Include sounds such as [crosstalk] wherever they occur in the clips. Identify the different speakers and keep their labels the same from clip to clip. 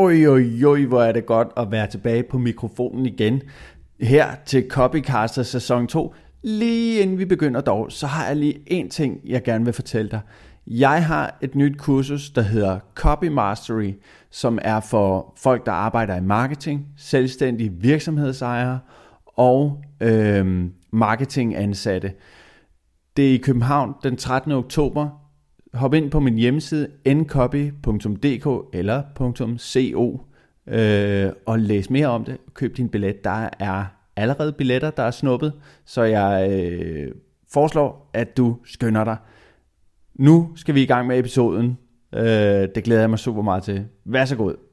Speaker 1: Oj, oj, oj, hvor er det godt at være tilbage på mikrofonen igen. Her til Copycaster sæson 2. Lige inden vi begynder dog, så har jeg lige en ting, jeg gerne vil fortælle dig. Jeg har et nyt kursus, der hedder Copy Mastery, som er for folk, der arbejder i marketing, selvstændige virksomhedsejere og øh, marketingansatte. Det er i København den 13. oktober. Hop ind på min hjemmeside ncopy.dk eller .co øh, og læs mere om det. Køb din billet. Der er allerede billetter, der er snuppet, så jeg øh, foreslår, at du skynder dig. Nu skal vi i gang med episoden. Øh, det glæder jeg mig super meget til. Vær så god.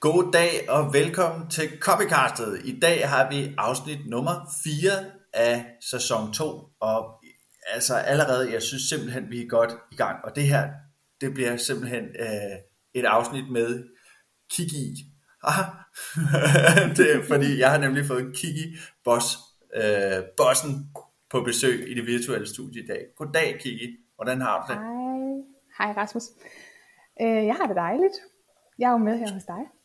Speaker 1: God dag og velkommen til Copycastet. I dag har vi afsnit nummer 4 af sæson 2, og altså allerede, jeg synes simpelthen, vi er godt i gang. Og det her, det bliver simpelthen øh, et afsnit med Kiki. Ah, [laughs] det er, fordi jeg har nemlig fået Kiki Boss, øh, Bossen på besøg i det virtuelle studie i dag. Goddag Kiki, hvordan har du det?
Speaker 2: Hej, hej Rasmus. Øh, jeg har det dejligt. Jeg er jo med her hos dig.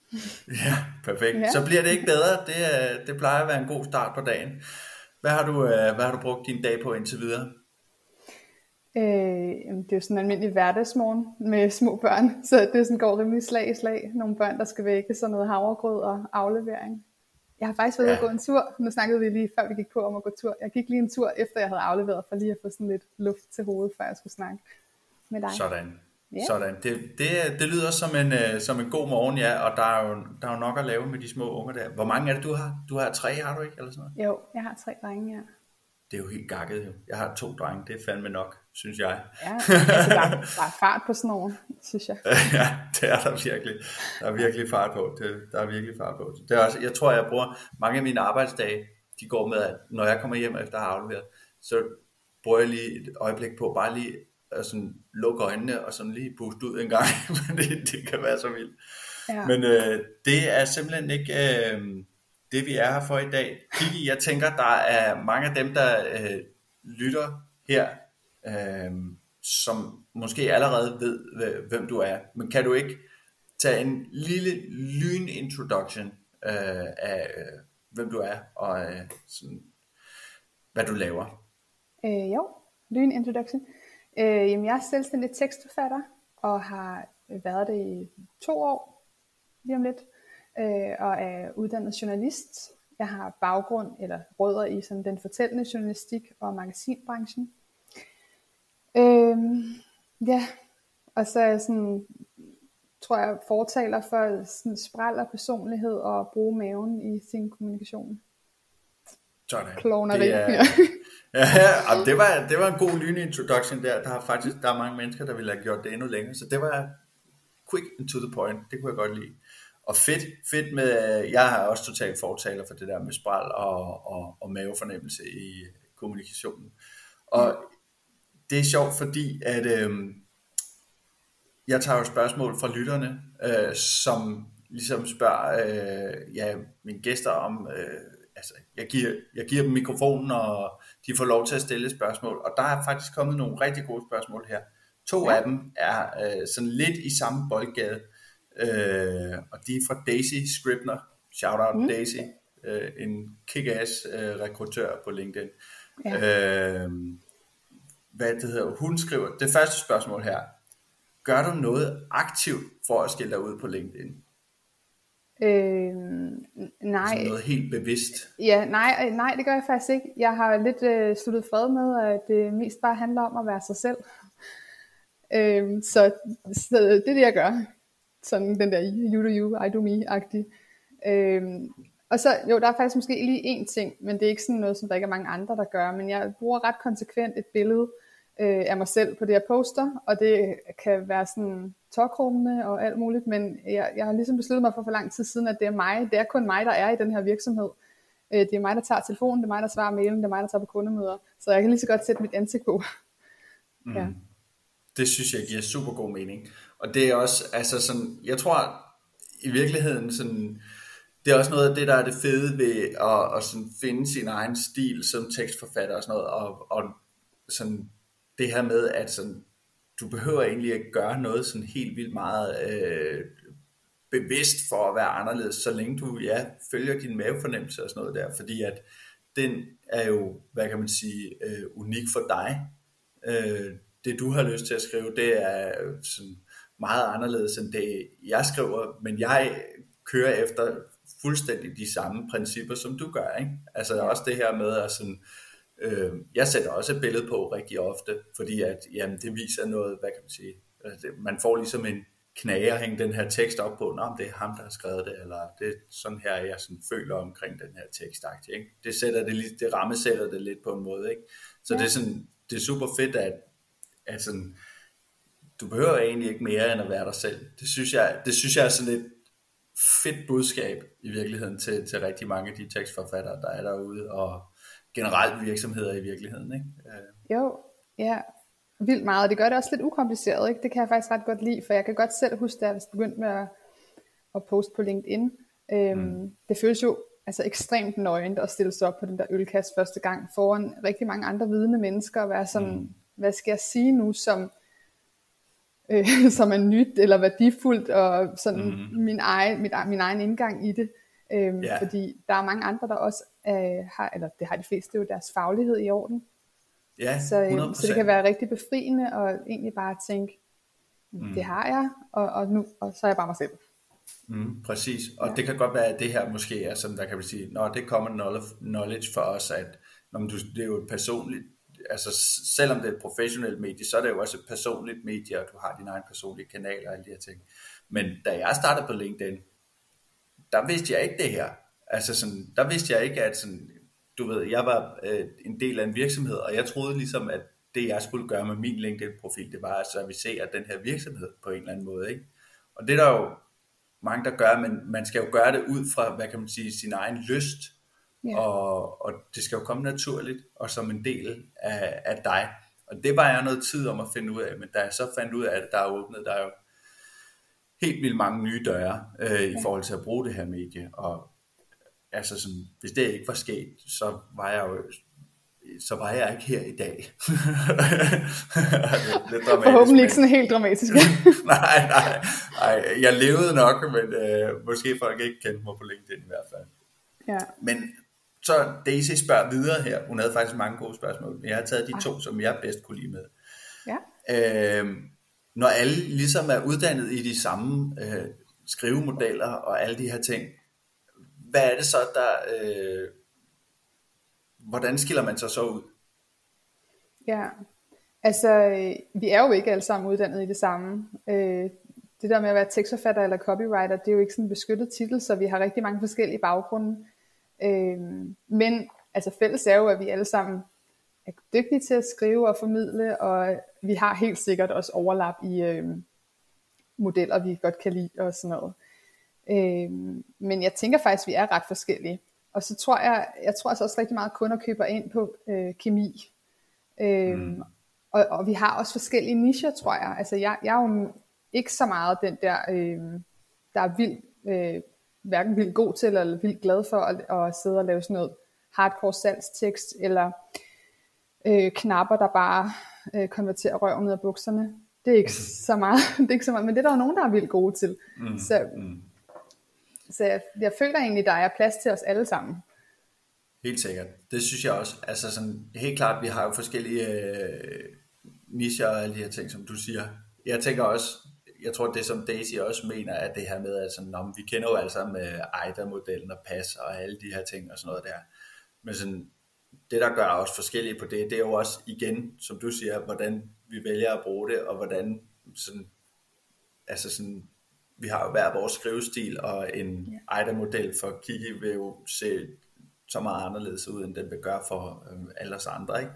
Speaker 1: Ja, perfekt. Ja. Så bliver det ikke bedre. Det, det plejer at være en god start på dagen. Hvad har du, øh, hvad har du brugt din dag på indtil videre?
Speaker 2: Øh, det er jo sådan en almindelig hverdagsmorgen med små børn, [laughs] så det sådan går rimelig slag i slag. Nogle børn, der skal vække sådan noget havregrød og aflevering. Jeg har faktisk været ja. at gå en tur. Nu snakkede vi lige før vi gik på om at gå tur. Jeg gik lige en tur efter jeg havde afleveret, for lige at få sådan lidt luft til hovedet, før jeg skulle snakke med dig.
Speaker 1: Sådan. Yeah. Sådan. Det, det, det lyder som en, uh, som en god morgen, ja, og der er, jo, der er jo nok at lave med de små unger der. Hvor mange er det, du har? Du har tre, har du ikke? Eller sådan
Speaker 2: noget? Jo, jeg har tre drenge, ja.
Speaker 1: Det er jo helt gakket, jo. Jeg har to drenge, det er fandme nok, synes jeg.
Speaker 2: Ja, altså der, [laughs] der er fart på sådan nogen, synes jeg. [laughs]
Speaker 1: ja, det er der virkelig. Der er virkelig fart på. Det, der er virkelig fart på. Det er også, jeg tror, jeg bruger mange af mine arbejdsdage, de går med, at når jeg kommer hjem efter at have afleveret, så bruger jeg lige et øjeblik på bare lige at sådan lukke øjnene og sådan lige puste ud en gang, [laughs] men det, det kan være så vildt. Ja. Men øh, det er simpelthen ikke øh, det, vi er her for i dag. Kiki, jeg tænker, der er mange af dem, der øh, lytter her, øh, som måske allerede ved, hvem du er. Men kan du ikke tage en lille lyn-introduction øh, af, øh, hvem du er, og øh, sådan, hvad du laver?
Speaker 2: Øh, jo, lyn-introduction. Øh, jamen, jeg er selvstændig tekstforfatter, og har været det i to år, lige om lidt, øh, og er uddannet journalist. Jeg har baggrund eller rødder i sådan den fortællende journalistik og magasinbranchen. Øh, ja, og så er jeg sådan, tror jeg, fortaler for sådan spræl og personlighed og bruge maven i sin kommunikation.
Speaker 1: Sådan.
Speaker 2: Kloneri. Det er,
Speaker 1: Ja, [laughs] det var, det var en god lyne introduction der. Der er faktisk der er mange mennesker, der ville have gjort det endnu længere. Så det var quick and to the point. Det kunne jeg godt lide. Og fedt, fedt med, jeg har også totalt fortaler for det der med spral og, og, og mavefornemmelse i kommunikationen. Og det er sjovt, fordi at øh, jeg tager jo spørgsmål fra lytterne, øh, som ligesom spørger øh, ja, mine gæster om, øh, altså, jeg giver, jeg giver dem mikrofonen, og de får lov til at stille spørgsmål. Og der er faktisk kommet nogle rigtig gode spørgsmål her. To ja. af dem er øh, sådan lidt i samme boldgade, øh, og de er fra Daisy Scribner. Shout out mm. Daisy, øh, en kick-ass øh, rekruttør på LinkedIn. Ja. Øh, hvad det hedder, hun skriver, det første spørgsmål her, gør du noget aktivt for at skille dig ud på LinkedIn?
Speaker 2: Øh, nej.
Speaker 1: Som noget helt bevidst.
Speaker 2: Ja, nej, øh, nej, det gør jeg faktisk ikke. Jeg har lidt øh, sluttet fred med, at det mest bare handler om at være sig selv. [laughs] Øh, så, så det er det, jeg gør. Sådan den der you do you, I do me-agtig. Øh, og så, jo, der er faktisk måske lige én ting, men det er ikke sådan noget, som der ikke er mange andre, der gør. Men jeg bruger ret konsekvent et billede øh, af mig selv på det, jeg poster, og det kan være sådan tokrummende og alt muligt, men jeg, jeg har ligesom besluttet mig for for lang tid siden, at det er mig, det er kun mig, der er i den her virksomhed. Øh, det er mig, der tager telefonen, det er mig, der svarer mailen, det er mig, der tager på kundemøder, så jeg kan lige så godt sætte mit ansigt på.
Speaker 1: Mm. Ja. Det synes jeg giver super god mening. Og det er også, altså sådan, jeg tror i virkeligheden sådan, det er også noget af det, der er det fede ved at, at sådan finde sin egen stil som tekstforfatter og sådan noget, og, og sådan det her med, at sådan, du behøver egentlig ikke gøre noget sådan helt vildt meget øh, bevidst for at være anderledes, så længe du ja, følger din mavefornemmelse og sådan noget der, fordi at den er jo, hvad kan man sige, øh, unik for dig. Øh, det du har lyst til at skrive, det er sådan meget anderledes end det jeg skriver, men jeg kører efter fuldstændig de samme principper, som du gør. Ikke? Altså også det her med at sådan, øh, jeg sætter også et billede på rigtig ofte, fordi at, jamen, det viser noget, hvad kan man sige, altså, man får ligesom en knage at hænge den her tekst op på, Nå, det er ham, der har skrevet det, eller det er sådan her, jeg sådan føler omkring den her tekst. Ikke? Det, sætter det, det rammesætter det lidt på en måde. Ikke? Så ja. det, er sådan, det er super fedt, at, at sådan, du behøver egentlig ikke mere end at være dig selv. Det synes jeg, det synes jeg er sådan et fedt budskab i virkeligheden til, til rigtig mange af de tekstforfattere, der er derude, og generelt virksomheder i virkeligheden. Ikke?
Speaker 2: Øh. Jo, ja, vildt meget. Det gør det også lidt ukompliceret. Ikke? Det kan jeg faktisk ret godt lide, for jeg kan godt selv huske, da jeg begyndte med at, at poste på LinkedIn. Øhm, mm. Det føles jo altså ekstremt nøgent at stille sig op på den der ølkasse første gang foran rigtig mange andre vidende mennesker og være sådan, mm. hvad skal jeg sige nu, som [laughs] øh, som er nyt eller værdifuldt, og sådan mm. min, egen, mit, min egen indgang i det. Øhm, yeah. Fordi der er mange andre, der også øh, har, eller det har de fleste jo deres faglighed i orden.
Speaker 1: Ja,
Speaker 2: så, øh, så det kan være rigtig befriende, og egentlig bare tænke, mm. det har jeg, og, og nu og så er jeg bare mig selv.
Speaker 1: Mm, præcis, og ja. det kan godt være, at det her måske er sådan, der kan vi sige, når det kommer knowledge for os, at når du, det er jo et personligt altså selvom det er et professionelt medie, så er det jo også et personligt medie, og du har din egen personlige kanal og alle de her ting. Men da jeg startede på LinkedIn, der vidste jeg ikke det her. Altså sådan, der vidste jeg ikke, at sådan, du ved, jeg var øh, en del af en virksomhed, og jeg troede ligesom, at det jeg skulle gøre med min LinkedIn-profil, det var at servicere den her virksomhed på en eller anden måde. Ikke? Og det er der jo mange, der gør, men man skal jo gøre det ud fra, hvad kan man sige, sin egen lyst. Yeah. Og, og det skal jo komme naturligt, og som en del af, af dig. Og det var jeg noget tid om at finde ud af, men da jeg så fandt ud af, at der er åbnet, der er jo helt vildt mange nye døre øh, i forhold til at bruge det her medie. Og altså sådan, hvis det ikke var sket, så var jeg jo så var jeg ikke her i dag. [laughs]
Speaker 2: lidt Forhåbentlig ikke sådan helt dramatisk. [laughs]
Speaker 1: nej, nej, nej, jeg levede nok, men øh, måske folk ikke kendte mig på LinkedIn i hvert fald.
Speaker 2: Ja.
Speaker 1: Men så Daisy spørger videre her. Hun havde faktisk mange gode spørgsmål, men jeg har taget de to, som jeg bedst kunne lide med.
Speaker 2: Ja.
Speaker 1: Øh, når alle ligesom er uddannet i de samme øh, skrivemodeller og alle de her ting, hvad er det så, der... Øh, hvordan skiller man sig så ud?
Speaker 2: Ja, altså øh, vi er jo ikke alle sammen uddannet i det samme. Øh, det der med at være tekstforfatter eller copywriter, det er jo ikke sådan en beskyttet titel, så vi har rigtig mange forskellige baggrunde. Øh, men altså fælles er jo, at vi alle sammen er dygtige til at skrive og formidle, og vi har helt sikkert også overlap i øh, modeller, vi godt kan lide og sådan noget. Øh, men jeg tænker faktisk, at vi er ret forskellige. Og så tror jeg, jeg tror altså også rigtig meget kunder køber ind på øh, kemi. Øh, mm. og, og vi har også forskellige nicher, tror jeg. Altså jeg, jeg er jo ikke så meget den der, øh, der er vildt øh, hverken vildt god til eller vildt glad for at, at sidde og lave sådan noget hardcore salgstekst, eller øh, knapper, der bare øh, konverterer røven ud af bukserne. Det er ikke så meget, [laughs] det er ikke så meget, men det er der jo nogen, der er vildt gode til. Mm. Så, mm så jeg, jeg føler egentlig, der er plads til os alle sammen.
Speaker 1: Helt sikkert. Det synes jeg også. Altså sådan, helt klart, vi har jo forskellige øh, nischer og alle de her ting, som du siger. Jeg tænker også, jeg tror, det som Daisy også mener, at det her med, at sådan, om, vi kender jo alle sammen med EIDA-modellen og PAS og alle de her ting og sådan noget der. Men sådan, det, der gør os forskellige på det, det er jo også igen, som du siger, hvordan vi vælger at bruge det, og hvordan sådan, altså sådan, vi har jo hver vores skrivestil, og en yeah. AIDA-model for Kiki vil jo se så meget anderledes ud, end den vil gøre for øh, alle os andre, ikke?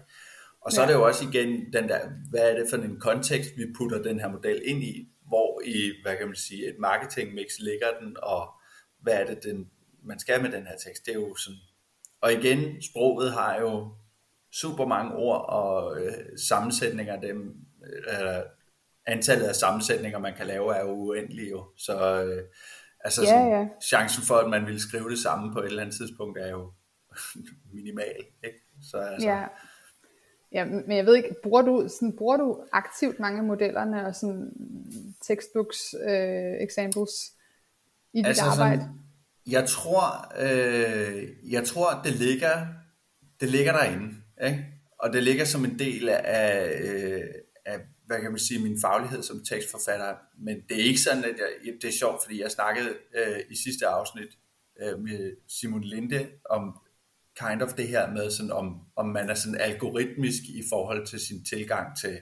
Speaker 1: Og så ja. er det jo også igen den der, hvad er det for en kontekst, vi putter den her model ind i? hvor i, hvad kan man sige, et marketing mix ligger den, og hvad er det, den, man skal med den her tekst. Det er jo sådan, og igen, sproget har jo super mange ord og øh, sammensætninger, dem, øh, antallet af sammensætninger, man kan lave, er jo uendelige jo. Så øh, Altså
Speaker 2: Ja,
Speaker 1: sådan,
Speaker 2: ja.
Speaker 1: chancen for, at man ville skrive det samme på et eller andet tidspunkt, er jo [laughs] minimal. Ikke? Så altså,
Speaker 2: Ja. Ja, men jeg ved ikke, bruger du, sådan, bruger du aktivt mange af modellerne og sådan textbooks øh, examples i dit
Speaker 1: altså
Speaker 2: arbejde?
Speaker 1: sådan, jeg tror, øh, jeg tror, det ligger, det ligger derinde, ikke? og det ligger som en del af, øh, af, hvad kan man sige, min faglighed som tekstforfatter, men det er ikke sådan, at jeg, det er sjovt, fordi jeg snakkede øh, i sidste afsnit øh, med Simon Linde om kind of det her med, sådan om, om man er sådan algoritmisk i forhold til sin tilgang til,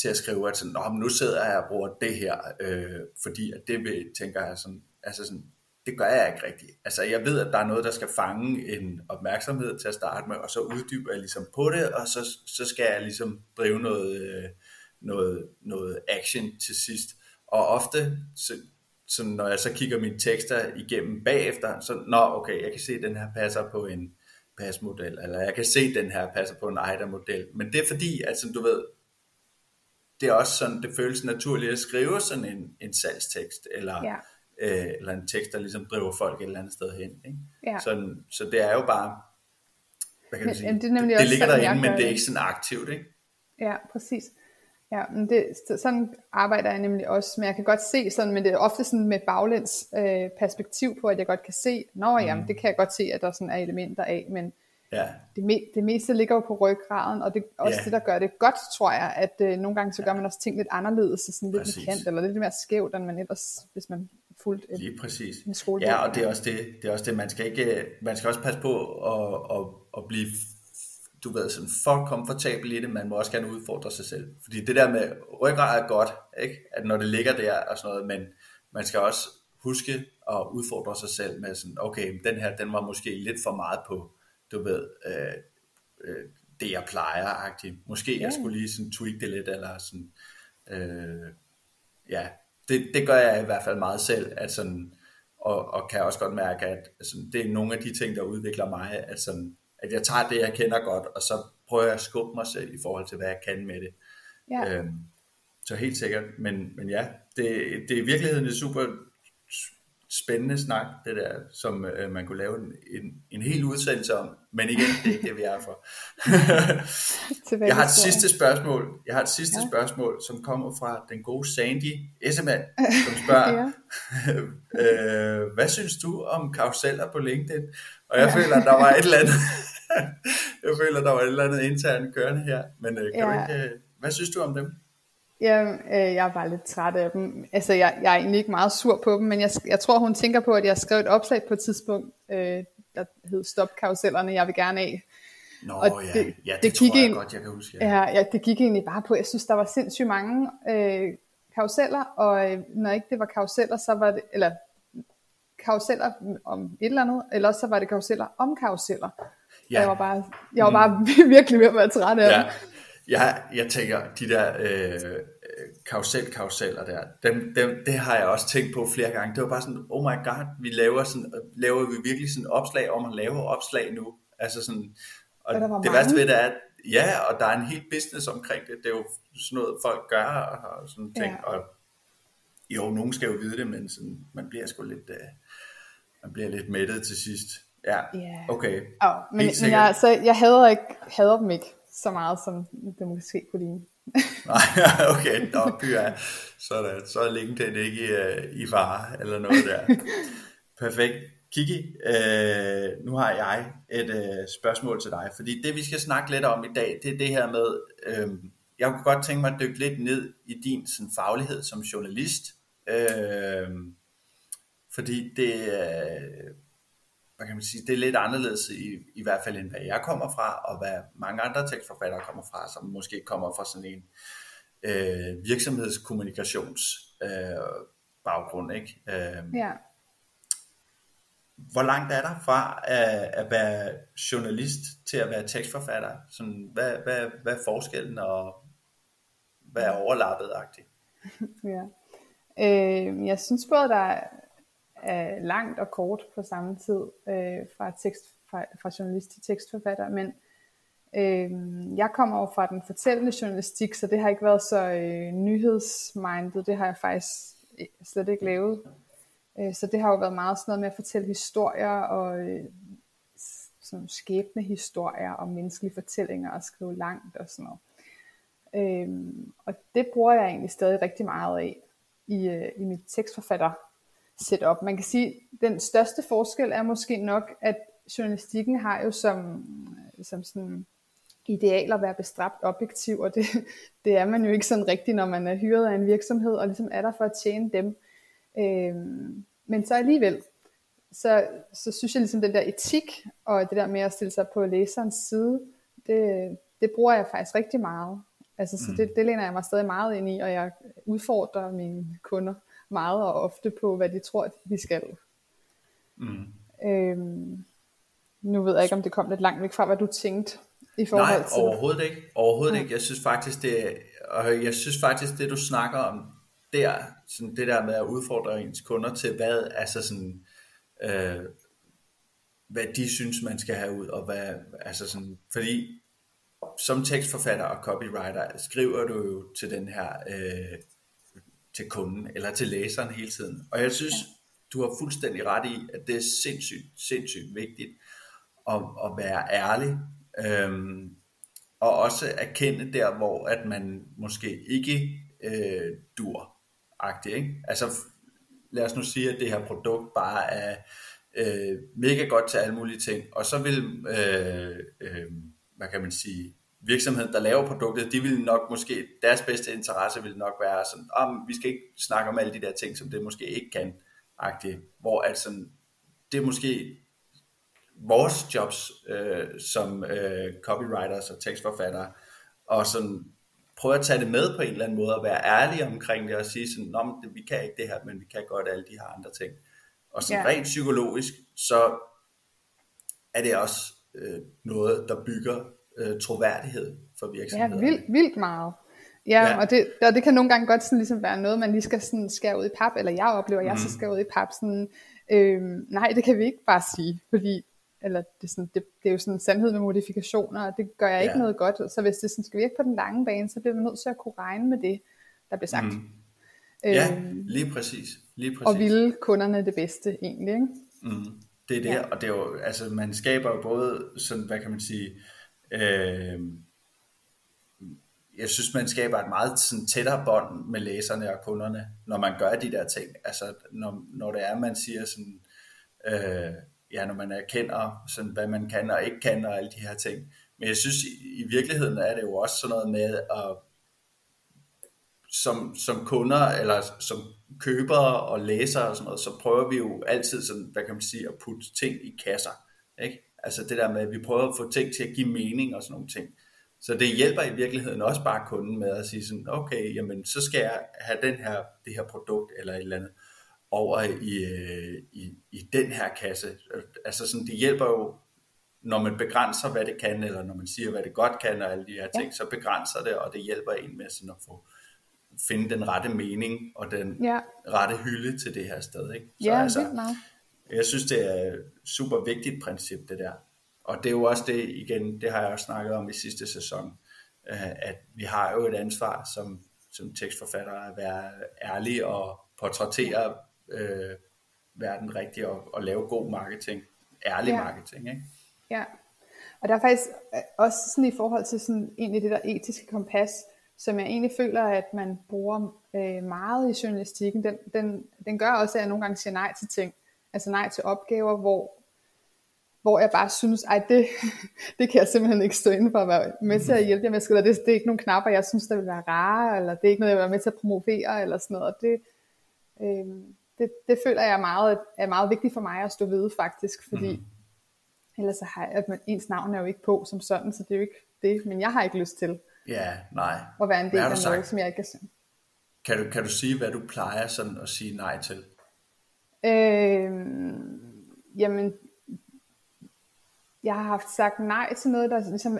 Speaker 1: til at skrive, at sådan, Nå, nu sidder jeg og bruger det her, øh, fordi at det vil, tænker jeg sådan, altså sådan, det gør jeg ikke rigtigt. Altså jeg ved, at der er noget, der skal fange en opmærksomhed til at starte med, og så uddyber jeg ligesom på det, og så, så skal jeg ligesom drive noget, øh, noget, noget action til sidst. Og ofte, så, så når jeg så kigger mine tekster igennem bagefter, så, nå okay, jeg kan se, at den her passer på en pasmodel, eller jeg kan se, at den her passer på en AIDA-model. Men det er fordi, altså du ved, det er også sådan, det føles naturligt at skrive sådan en, en salgstekst, eller,
Speaker 2: Ja.
Speaker 1: øh, eller en tekst, der ligesom driver folk et eller andet sted hen. Ikke?
Speaker 2: Ja.
Speaker 1: Sådan, så det er jo bare, hvad kan
Speaker 2: Men-
Speaker 1: sige,
Speaker 2: det er nemlig
Speaker 1: det, det ligger derinde, men det er ikke sådan aktivt. Ikke?
Speaker 2: Ja, præcis. Ja, men det, sådan arbejder jeg nemlig også, men jeg kan godt se sådan, men det er ofte sådan med baglæns øh, perspektiv på, at jeg godt kan se, nå jamen, det kan jeg godt se, at der sådan er elementer af, men
Speaker 1: Ja,
Speaker 2: det, me, det meste ligger jo på ryggraden, og det er også
Speaker 1: Ja.
Speaker 2: det, der gør det godt, tror jeg, at øh, nogle gange så gør man også ting lidt anderledes, og sådan lidt
Speaker 1: Præcis.
Speaker 2: markant, eller lidt mere skævt, end man ellers, hvis man fulgte et,
Speaker 1: lige præcis.
Speaker 2: en skoledag.
Speaker 1: Ja, og det er også det, det er også det, man skal ikke, man skal også passe på at, at, at blive, du ved, sådan for komfortabel i det, man må også gerne udfordre sig selv. Fordi det der med ryggrad er godt, ikke? at når det ligger der og sådan noget, men man skal også huske at udfordre sig selv med sådan, okay, den her, den var måske lidt for meget på, du ved, øh, øh, det jeg plejer-agtigt. Måske jeg skulle lige sådan tweak det lidt, eller sådan, øh, ja, det, det gør jeg i hvert fald meget selv, at sådan, og, og kan også godt mærke, at sådan, det er nogle af de ting, der udvikler mig, at, sådan, at jeg tager det, jeg kender godt, og så prøver jeg at skubbe mig selv i forhold til, hvad jeg kan med det.
Speaker 2: Ja.
Speaker 1: Øhm, så helt sikkert, men, men ja, det, det er i virkeligheden et super spændende snak, det der, som øh, man kunne lave en, en, en hel udsendelse om, men igen, det er ikke det, vi er for. [laughs] Jeg har et sidste spørgsmål. Jeg har et sidste
Speaker 2: Ja.
Speaker 1: spørgsmål, som kommer fra den gode Sandy Essemann, som [laughs] spørger, [laughs] øh, hvad synes du om karuseller på LinkedIn? Og jeg ja. føler, at der var et eller andet, jeg føler, der var et eller andet internt kørende her, men øh, kan ja.
Speaker 2: Ja.
Speaker 1: du ikke, øh, hvad synes du om dem?
Speaker 2: Ja, øh, jeg er bare lidt træt af dem. Altså, jeg, jeg er egentlig ikke meget sur på dem, men jeg, jeg tror, hun tænker på, at jeg skrev et opslag på et tidspunkt, øh, der hed Stop karusellerne, jeg vil gerne af.
Speaker 1: Nå
Speaker 2: Og
Speaker 1: ja,
Speaker 2: det-
Speaker 1: ja, det,
Speaker 2: det gik
Speaker 1: tror jeg
Speaker 2: ind-
Speaker 1: godt, jeg kan huske. Ja.
Speaker 2: Ja, ja, det gik egentlig bare på, jeg synes, der var sindssygt mange øh, karuseller, og øh, når ikke det var karuseller, så var det, eller karuseller om et eller andet, eller også så var det karuseller om karuseller. Ja. Jeg var bare, jeg var bare [laughs] virkelig ved at være træt af
Speaker 1: Ja,
Speaker 2: dem.
Speaker 1: Jeg, jeg tænker, de der øh, karusel-karuseller der, dem, dem, det har jeg også tænkt på flere gange. Det var bare sådan, oh my god, vi laver, sådan, laver vi virkelig sådan opslag om at lave opslag nu. Altså sådan, og
Speaker 2: Og
Speaker 1: det værste ved det er, at ja, og der er en hel business omkring det. Det er jo sådan noget, folk gør og sådan ting.
Speaker 2: Ja.
Speaker 1: Og jo, nogen skal jo vide det, men sådan, man bliver sgu lidt, øh, man bliver lidt mættet til sidst. Ja,
Speaker 2: Ja.
Speaker 1: okay.
Speaker 2: Oh, men,
Speaker 1: Helt
Speaker 2: men jeg, altså, jeg hader, ikke, hader dem ikke så meget, som det måske kunne ligne. [laughs]
Speaker 1: Nej, okay, nå, pyha. Sådan, så er LinkedIn ikke i, i fare eller noget der. Perfekt. Kiki, øh, nu har jeg et øh, spørgsmål til dig, fordi det vi skal snakke lidt om i dag, det er det her med, øh, jeg kunne godt tænke mig at dykke lidt ned i din sådan, faglighed som journalist, øh, fordi det, øh, hvad kan man sige, det er lidt anderledes i, i hvert fald end hvad jeg kommer fra, og hvad mange andre tekstforfattere kommer fra, som måske kommer fra sådan en øh, virksomhedskommunikations øh, baggrund, ikke? Øh,
Speaker 2: Ja.
Speaker 1: Hvor langt er der fra at, at være journalist til at være tekstforfatter? Sådan, hvad, hvad, hvad er forskellen, og hvad er overlappet-agtigt? [laughs]
Speaker 2: Ja. Øh, jeg synes både, der er, langt og kort på samme tid øh, fra, tekst, fra, fra journalist til tekstforfatter, men øh, jeg kommer jo fra den fortællende journalistik, så det har ikke været så øh, nyhedsmindet, det har jeg faktisk øh, slet ikke lavet. Øh, så det har jo været meget sådan noget med at fortælle historier og øh, sådan skæbne historier og menneskelige fortællinger og skrive langt og sådan noget. Øhm, og det bruger jeg egentlig stadig rigtig meget af i, øh, i mit tekstforfatter setup. Man kan sige, den største forskel er måske nok, at journalistikken har jo som, som sådan ideal at være bestræbt objektiv, og det, [laughs] det er man jo ikke sådan rigtigt, når man er hyret af en virksomhed, og ligesom er der for at tjene dem. Øhm, men så alligevel, så, så synes jeg ligesom den der etik, og det der med at stille sig på læserens side, det, det bruger jeg faktisk rigtig meget. Altså, så mm. det, det læner jeg mig stadig meget ind i, og jeg udfordrer mine kunder meget og ofte på, hvad de tror, de skal. Mm. Øhm, nu ved jeg ikke, om det kom lidt langt væk fra, hvad du tænkte i forhold
Speaker 1: Nej, til... overhovedet ikke. Overhovedet ja. ikke. Jeg synes faktisk, det, og jeg synes faktisk, det du snakker om der, sådan det der med at udfordre ens kunder til, hvad, altså sådan, øh, hvad de synes, man skal have ud, og hvad, altså sådan, fordi som tekstforfatter og copywriter skriver du jo til den her, øh, til kunden, eller til læseren hele tiden. Og jeg synes, du har fuldstændig ret i, at det er sindssygt, sindssygt vigtigt at, at være ærlig, øhm, og også erkende der, hvor at man måske ikke øh, dur, agtigt, ikke? Altså, lad os nu sige, at det her produkt bare er øh, mega godt til alle mulige ting, og så vil, øh, øh, hvad kan man sige, virksomheden, der laver produktet, de vil nok måske, deres bedste interesse vil nok være sådan, om vi skal ikke snakke om alle de der ting, som det måske ikke kan, agtigt, hvor altså, det er måske vores jobs øh, som øh, copywriters og tekstforfattere, og sådan prøve at tage det med på en eller anden måde, og være ærlige omkring det, og sige sådan, Nå, men vi kan ikke det her, men vi kan godt alle de her andre ting. Og sådan ja. rent psykologisk, så er det også øh, noget, der bygger øh, troværdighed for virksomheden.
Speaker 2: Ja, vildt, vildt meget. Ja, ja. Og, det, og det kan nogle gange godt sådan ligesom være noget, man lige skal sådan skære ud i pap, eller jeg oplever, at jeg mm. så skal ud i pap, sådan, øh, nej, det kan vi ikke bare sige, fordi eller det, er sådan, det, det er jo sådan en sandhed med modifikationer, og det gør jeg ikke ja. noget godt. Så hvis det sådan skal virke på den lange bane, så bliver man nødt til at kunne regne med det, der bliver sagt. Mm.
Speaker 1: Ja, øhm, lige præcis. Lige præcis.
Speaker 2: Og ville kunderne det bedste egentlig, ikke?
Speaker 1: Mm. Det er det, ja. og det er jo, altså man skaber jo både sådan, hvad kan man sige, øh, Øh, jeg synes, man skaber et meget sådan, tættere bånd med læserne og kunderne, når man gør de der ting. Altså, når, når det er, man siger sådan, øh, ja, når man erkender, sådan, hvad man kan og ikke kan, og alle de her ting. Men jeg synes, i, i virkeligheden er det jo også sådan noget med, at som, som kunder, eller som købere og læsere og sådan noget, så prøver vi jo altid sådan, hvad kan man sige, at putte ting i kasser. Ikke? Altså det der med, at vi prøver at få ting til at give mening og sådan nogle ting. Så det hjælper i virkeligheden også bare kunden med at sige sådan, okay, jamen så skal jeg have den her, det her produkt eller et eller andet over i, øh, i, i den her kasse. Altså sådan, det hjælper jo, når man begrænser, hvad det kan, eller når man siger, hvad det godt kan, og alle de her ting, ja. så begrænser det, og det hjælper en med sådan at få finde den rette mening og den ja. rette hylde til det her sted. Ikke?
Speaker 2: Så ja, altså, meget.
Speaker 1: Jeg synes, det er et super vigtigt princip, det der. Og det er jo også det, igen, det har jeg også snakket om i sidste sæson, øh, at vi har jo et ansvar som, som tekstforfatter at være ærlige og portrættere øh, verden rigtigt og, og lave god marketing, ærlig ja. marketing. Ikke?
Speaker 2: Ja, og der er faktisk øh, også sådan i forhold til sådan egentlig det der etiske kompas, som jeg egentlig føler, at man bruger øh, meget i journalistikken, den, den, den gør også, at jeg nogle gange siger nej til ting. Altså nej til opgaver, hvor, hvor jeg bare synes, at det, [laughs] det kan jeg simpelthen ikke stå inden for at være med til at hjælpe jer med at Det, det er ikke nogle knapper, jeg synes, der vil være rare, eller det er ikke noget, jeg vil være med til at promovere, eller sådan noget. Og det, øh, det, det føler jeg meget, er meget vigtigt for mig at stå ved faktisk, fordi mm. ellers så har jeg, at man, ens navn er jo ikke på som sådan, så det er jo ikke det, men jeg har ikke lyst til
Speaker 1: ja, nej.
Speaker 2: at være en del af noget, som jeg ikke kan sige.
Speaker 1: Kan du, kan du sige, hvad du plejer sådan at sige nej til?
Speaker 2: Øh, jamen, jeg har haft sagt nej til noget, der ligesom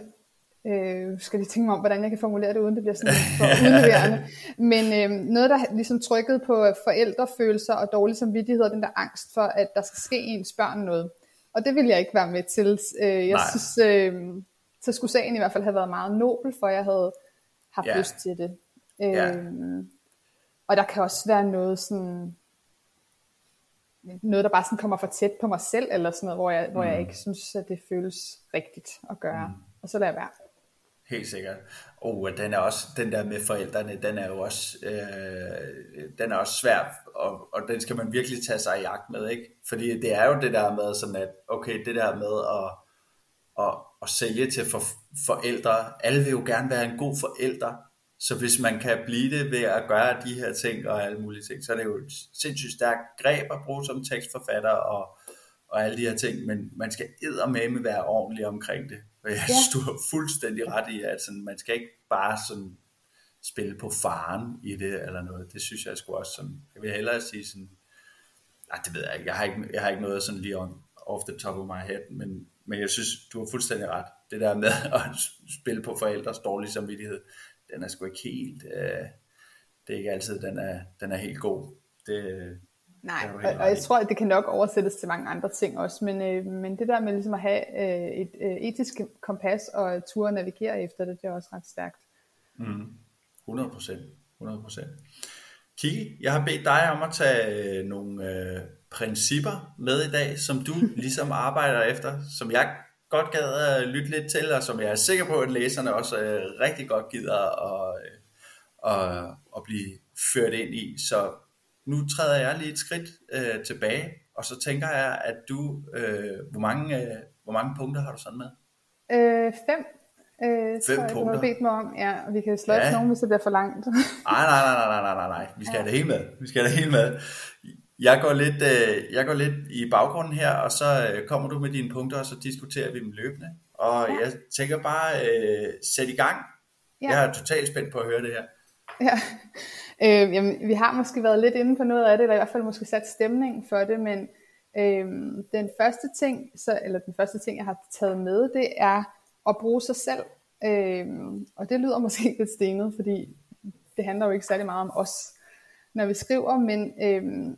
Speaker 2: Øh, skal lige tænke mig om, hvordan jeg kan formulere det, uden det bliver sådan for [laughs] udleverende. Men øh, noget, der ligesom trykket på forældrefølelser og dårlig samvittighed, og den der angst for, at der skal ske ens børn noget. Og det vil jeg ikke være med til. Øh, jeg Nej. synes, øh, så skulle sagen i hvert fald have været meget nobel, for jeg havde haft yeah. lyst til det. Øh, yeah. Og der kan også være noget sådan noget, der bare sådan kommer for tæt på mig selv, eller sådan noget, hvor jeg, hvor jeg
Speaker 1: Mm.
Speaker 2: ikke synes, at det føles rigtigt at gøre. Og så lader jeg være.
Speaker 1: Helt sikkert. Og den er også, den der med forældrene, den er jo også, øh, den er også svær, og, og den skal man virkelig tage sig i jagt med, ikke? Fordi det er jo det der med sådan at, okay, det der med at, at, at sælge til for, forældre, alle vil jo gerne være en god forælder, så hvis man kan blive det ved at gøre de her ting og alle mulige ting, så er det jo et sindssygt stærkt greb at bruge som tekstforfatter og, og alle de her ting, men man skal eddermame være ordentlig omkring det. Og jeg synes, du har fuldstændig ret i, at sådan, man skal ikke bare sådan spille på faren i det eller noget. Det synes jeg sgu også sådan, jeg vil hellere sige sådan, nej, det ved jeg ikke, jeg har ikke, jeg har ikke noget sådan lige on, off the top of my head, men, men jeg synes, du har fuldstændig ret. Det der med [laughs] at spille på forældres dårlige samvittighed, den er sgu ikke helt, øh, det er ikke altid, den er, den er helt god. Det,
Speaker 2: Nej,
Speaker 1: er du
Speaker 2: og, og jeg tror, at det kan nok oversættes til mange andre ting også, men, øh, men det der med ligesom at have øh, et øh, etisk kompas og ture at navigere efter det, det er også ret stærkt.
Speaker 1: 100 procent. 100 procent. Kiki, jeg har bedt dig om at tage øh, nogle øh, principper med i dag, som du [laughs] ligesom arbejder efter, som jeg godt gad at lytte lidt til, og som jeg er sikker på, at læserne også øh, rigtig godt gider at, øh, at, at blive ført ind i. Så nu træder jeg lige et skridt øh, tilbage, og så tænker jeg, at du, øh, hvor, mange, øh, hvor mange punkter har du sådan med?
Speaker 2: Øh, fem, øh, tror jeg, du
Speaker 1: punkter.
Speaker 2: har bedt mig om. Ja, og vi kan sløjfe
Speaker 1: Ja.
Speaker 2: ja. nogen, hvis det bliver for langt.
Speaker 1: Nej, nej, nej, nej, nej, nej, nej. Vi skal have det hele med. Vi skal have det hele med. Jeg går lidt, øh, jeg går lidt i baggrunden her, og så øh, kommer du med dine punkter, og så diskuterer vi dem løbende. Og
Speaker 2: Ja.
Speaker 1: jeg tænker bare, øh, sæt i gang.
Speaker 2: Ja.
Speaker 1: Jeg er totalt spændt på at høre det her.
Speaker 2: Ja. [laughs] Øh, jamen, vi har måske været lidt inde på noget af det, eller i hvert fald måske sat stemning for det, men øh, den første ting, så, eller den første ting, jeg har taget med, det er at bruge sig selv. Øh, og det lyder [laughs] måske lidt stenet, fordi det handler jo ikke særlig meget om os, når vi skriver, men øh,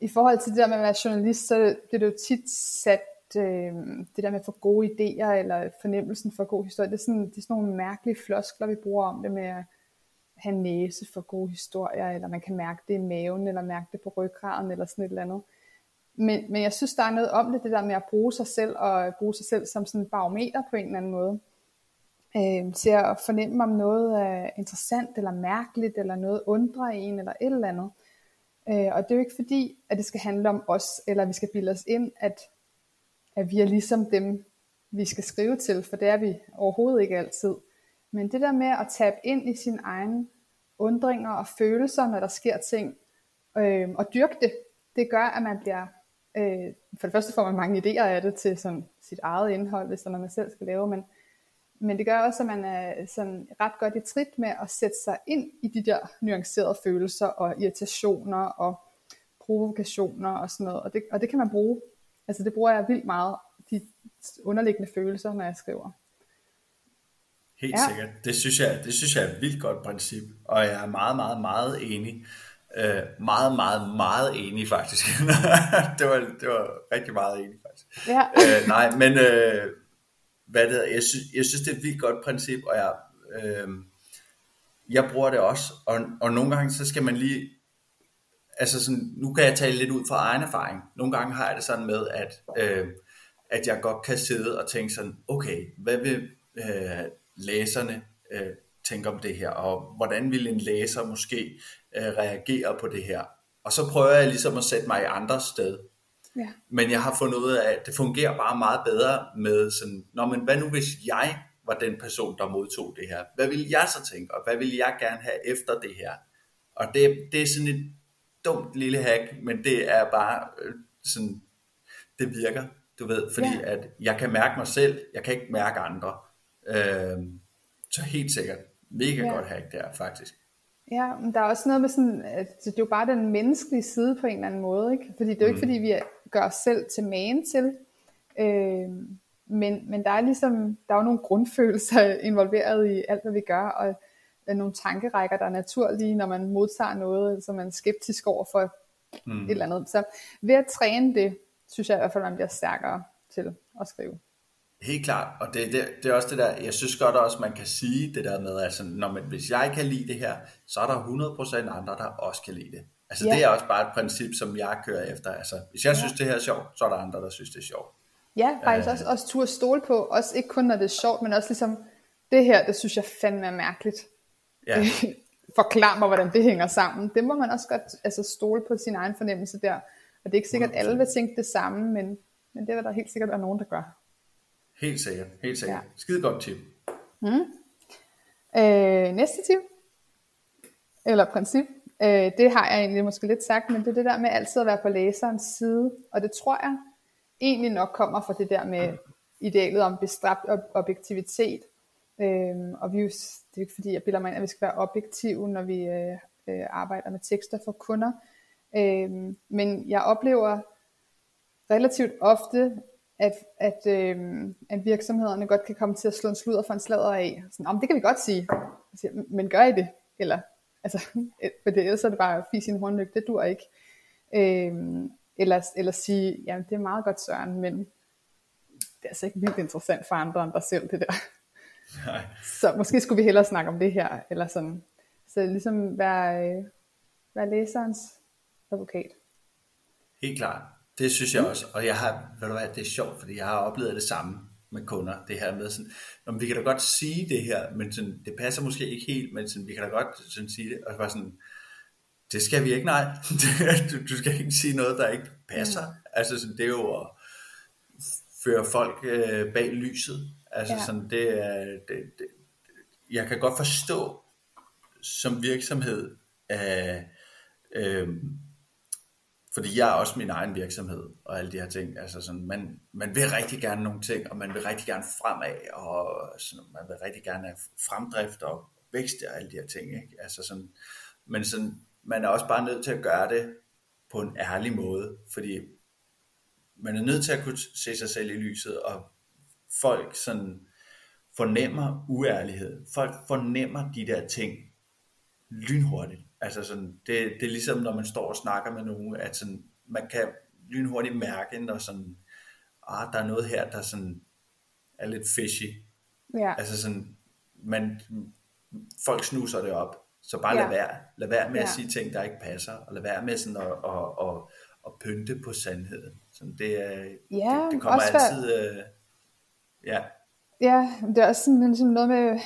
Speaker 2: i forhold til det der med at være journalist, så bliver det jo tit sat øh, det der med at få gode idéer, eller fornemmelsen for god historie, det er sådan, det er sådan nogle mærkelige floskler, vi bruger om det med at have næse for gode historier, eller man kan mærke det i maven, eller mærke det på ryggraden, eller sådan et eller andet. Men, men jeg synes, der er noget om det, det der med at bruge sig selv, og bruge sig selv som sådan en barometer på en eller anden måde. Øh, til at fornemme, om noget er interessant, eller mærkeligt, eller noget undrer en, eller et eller andet. Øh, Øh, og det er jo ikke fordi, at det skal handle om os, eller vi skal bilde os ind, at, at vi er ligesom dem, vi skal skrive til, for det er vi overhovedet ikke altid. Men det der med at tabe ind i sine egne undringer og følelser, når der sker ting, øh, og dyrke det, det gør, at man bliver, øh, for det første får man mange idéer af det til sådan sit eget indhold, hvis der er noget, man selv skal lave, men, men det gør også, at man er sådan ret godt i trit med at sætte sig ind i de der nuancerede følelser og irritationer og provokationer og sådan noget, og det, og det kan man bruge. Altså det bruger jeg vildt meget, de underliggende følelser, når jeg skriver.
Speaker 1: Helt
Speaker 2: Ja.
Speaker 1: sikkert. Det synes, jeg, det synes jeg er et vildt godt princip, og jeg er meget, meget, meget enig. Øh, meget, meget, meget enig faktisk. [laughs] det, var, det var rigtig meget enig faktisk.
Speaker 2: Ja.
Speaker 1: øh, nej, men øh, hvad det, hedder, jeg, synes, jeg synes, det er et vildt godt princip, og jeg, øh, jeg bruger det også, og, og nogle gange så skal man lige, altså sådan, nu kan jeg tale lidt ud fra egen erfaring. Nogle gange har jeg det sådan med, at, øh, at jeg godt kan sidde og tænke sådan, okay, hvad vil øh, læserne øh, tænke om det her, og hvordan vil en læser måske øh, reagere på det her? Og så prøver jeg ligesom at sætte mig i andre sted.
Speaker 2: Ja.
Speaker 1: Men jeg har fundet ud af, at det fungerer bare meget bedre med sådan, Nå, men hvad nu hvis jeg var den person, der modtog det her? Hvad ville jeg så tænke, og hvad ville jeg gerne have efter det her? Og det, det er sådan et dumt lille hack, men det er bare øh, sådan, det virker, du ved, fordi
Speaker 2: Ja.
Speaker 1: at jeg kan mærke mig selv, jeg kan ikke mærke andre. Øh, så helt sikkert, mega
Speaker 2: Ja.
Speaker 1: godt hack der faktisk.
Speaker 2: Ja, men der er også noget med sådan, at det er jo bare den menneskelige side på en eller anden måde, ikke? Fordi det er jo ikke, fordi vi gør os selv til magen til, øh, men, men der er ligesom, der er jo nogle grundfølelser [laughs] involveret i alt, hvad vi gør, og nogle tankerækker, der er naturlige, når man modtager noget, som man er skeptisk over for mm. et eller andet. Så ved at træne det, synes jeg i hvert fald, man bliver stærkere til at skrive.
Speaker 1: Helt klart, og det, det, det er også det der, jeg synes godt også, man kan sige det der med, altså, når man, hvis jeg kan lide det her, så er der 100% andre, der også kan lide det. Altså yeah. det er også bare et princip, som jeg kører efter. Altså, hvis jeg synes, det her er sjovt, så er der andre, der synes, det er sjovt.
Speaker 2: Ja, faktisk øh. også, også turde stole på, også ikke kun når det er sjovt, men også ligesom, det her, det synes jeg fandme er mærkeligt. Ja. [laughs] Forklar mig, hvordan det hænger sammen. Det må man også godt altså, stole på sin egen fornemmelse der. Og det er ikke sikkert, at alle vil tænke det samme, men, men det vil der helt sikkert være nogen, der gør.
Speaker 1: Helt sikkert, helt sikkert. Ja. Skide godt tip. Mm.
Speaker 2: Øh, næste tip, eller princip, øh, det har jeg egentlig måske lidt sagt, men det er det der med altid at være på læserens side. Og det tror jeg egentlig nok kommer fra det der med idealet om bestræbt objektivitet. Øhm, og vi, det er ikke fordi, jeg bilder mig ind, at vi skal være objektive, når vi øh, øh, arbejder med tekster for kunder. Øhm, men jeg oplever relativt ofte, at, at, øhm, at virksomhederne godt kan komme til at slå en sludder for en slader af. Sådan, det kan vi godt sige. Siger, men gør I det? Eller, [laughs] altså, for det, ellers er det bare fis i en hornlygt, det dur ikke. Øhm, eller, eller sige, jamen det er meget godt Søren, men det er altså ikke vildt interessant for andre end dig selv, det der. Nej. Så måske skulle vi hellere snakke om det her, eller sådan. Så ligesom være, øh, være læserens advokat.
Speaker 1: Helt klart. Det synes jeg også. Og jeg har, ved du hvad, det er sjovt, fordi jeg har oplevet det samme med kunder. Det her med sådan, om vi kan da godt sige det her, men sådan, det passer måske ikke helt, men sådan, vi kan da godt sådan, sige det. Og så var sådan, det skal vi ikke, nej. [laughs] du, du skal ikke sige noget, der ikke passer. Mm. Altså sådan, det er jo at føre folk øh, bag lyset. Altså ja. sådan, det er, det, det, jeg kan godt forstå som virksomhed, øh, øh, fordi jeg er også min egen virksomhed og alle de her ting. Altså sådan, man, man vil rigtig gerne nogle ting, og man vil rigtig gerne fremad, og sådan, man vil rigtig gerne have fremdrift og vækst og alle de her ting. Ikke? Altså sådan, men sådan, man er også bare nødt til at gøre det på en ærlig måde, fordi man er nødt til at kunne se sig selv i lyset, og folk sådan fornemmer uærlighed. Folk fornemmer de der ting lynhurtigt. Altså sådan, det, det er ligesom, når man står og snakker med nogen, at sådan, man kan lynhurtigt mærke, når sådan, ah, der er noget her, der sådan er lidt fishy. Ja. Altså sådan, man, folk snuser det op. Så bare ja. lad være. Lad være med ja. at sige ting, der ikke passer, og lad være med sådan at, at, at, at pynte på sandheden. Sådan det, er, ja, det, det kommer altid... Øh,
Speaker 2: ja. Ja, det er også sådan, ligesom noget med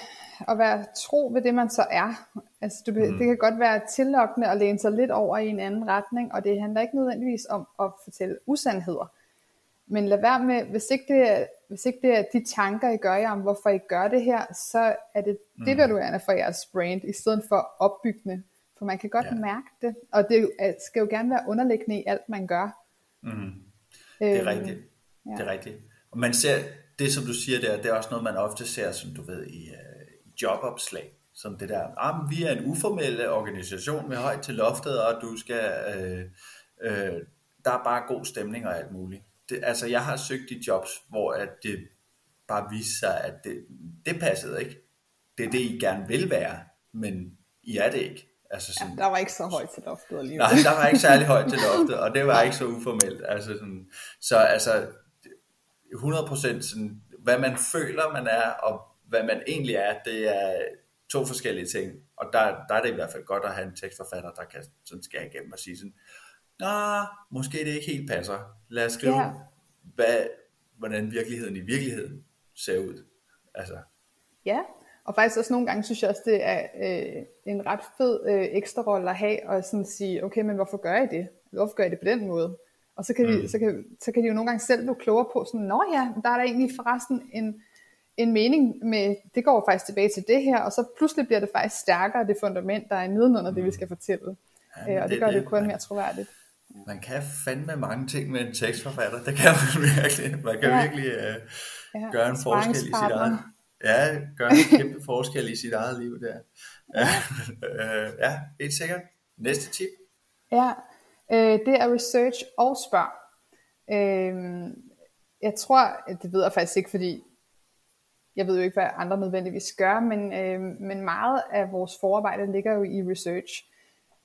Speaker 2: at være tro ved det, man så er. Altså, du, mm. Det kan godt være tillokkende at læne sig lidt over i en anden retning, og det handler ikke nødvendigvis om at fortælle usandheder. Men lad være med, hvis ikke det er, hvis ikke det er de tanker, I gør jer om, hvorfor I gør det her, så er det mm. devaluerende for jeres brand, i stedet for opbyggende. For man kan godt ja. mærke det, og det skal jo gerne være underliggende i alt, man gør.
Speaker 1: Mm. Det er øhm, rigtigt. Ja. Det er rigtigt. Og man ser, det som du siger der, det er også noget, man ofte ser, som du ved, i uh, jobopslag. Som det der, ah, vi er en uformel organisation med højt til loftet, og du skal, uh, uh, der er bare god stemning og alt muligt det, altså jeg har søgt i jobs, hvor at det bare viser sig, at det, det passede ikke. Det er det, I gerne vil være, men I er det ikke. Altså
Speaker 2: sådan, ja, der var ikke så højt til loftet alligevel.
Speaker 1: Nej, der var ikke særlig højt til loftet, og det var ikke så uformelt. Altså sådan, så altså 100% sådan, hvad man føler, man er, og hvad man egentlig er, det er to forskellige ting. Og der, der er det i hvert fald godt at have en tekstforfatter, der kan sådan skære igennem og sige sådan, Nå, måske det ikke helt passer. Lad os skrive, ja. hvad, hvordan virkeligheden i virkeligheden ser ud. Altså.
Speaker 2: Ja, og faktisk også nogle gange synes jeg også, det er øh, en ret fed øh, ekstra rolle at have, og sådan sige, okay, men hvorfor gør I det? Hvorfor gør I det på den måde? Og så kan, mm. de, så, kan, så kan de jo nogle gange selv blive klogere på, sådan, nå ja, der er der egentlig forresten en, en mening med, det går faktisk tilbage til det her, og så pludselig bliver det faktisk stærkere, det fundament, der er nedenunder mm. det, vi mm. skal fortælle. Ja, øh, og det, det gør det, det kun mere troværdigt
Speaker 1: man kan fandme mange ting med en tekstforfatter. Det kan man [laughs] virkelig. Man kan ja. virkelig uh, ja. gøre en forskel i sit eget Ja, gøre en kæmpe forskel i sit eget liv der. Ja, uh, [laughs] ja helt sikkert. Næste tip.
Speaker 2: Ja, øh, det er research og spørg. Øh, jeg tror, det ved jeg faktisk ikke, fordi jeg ved jo ikke, hvad andre nødvendigvis gør, men, øh, men meget af vores forarbejde ligger jo i research.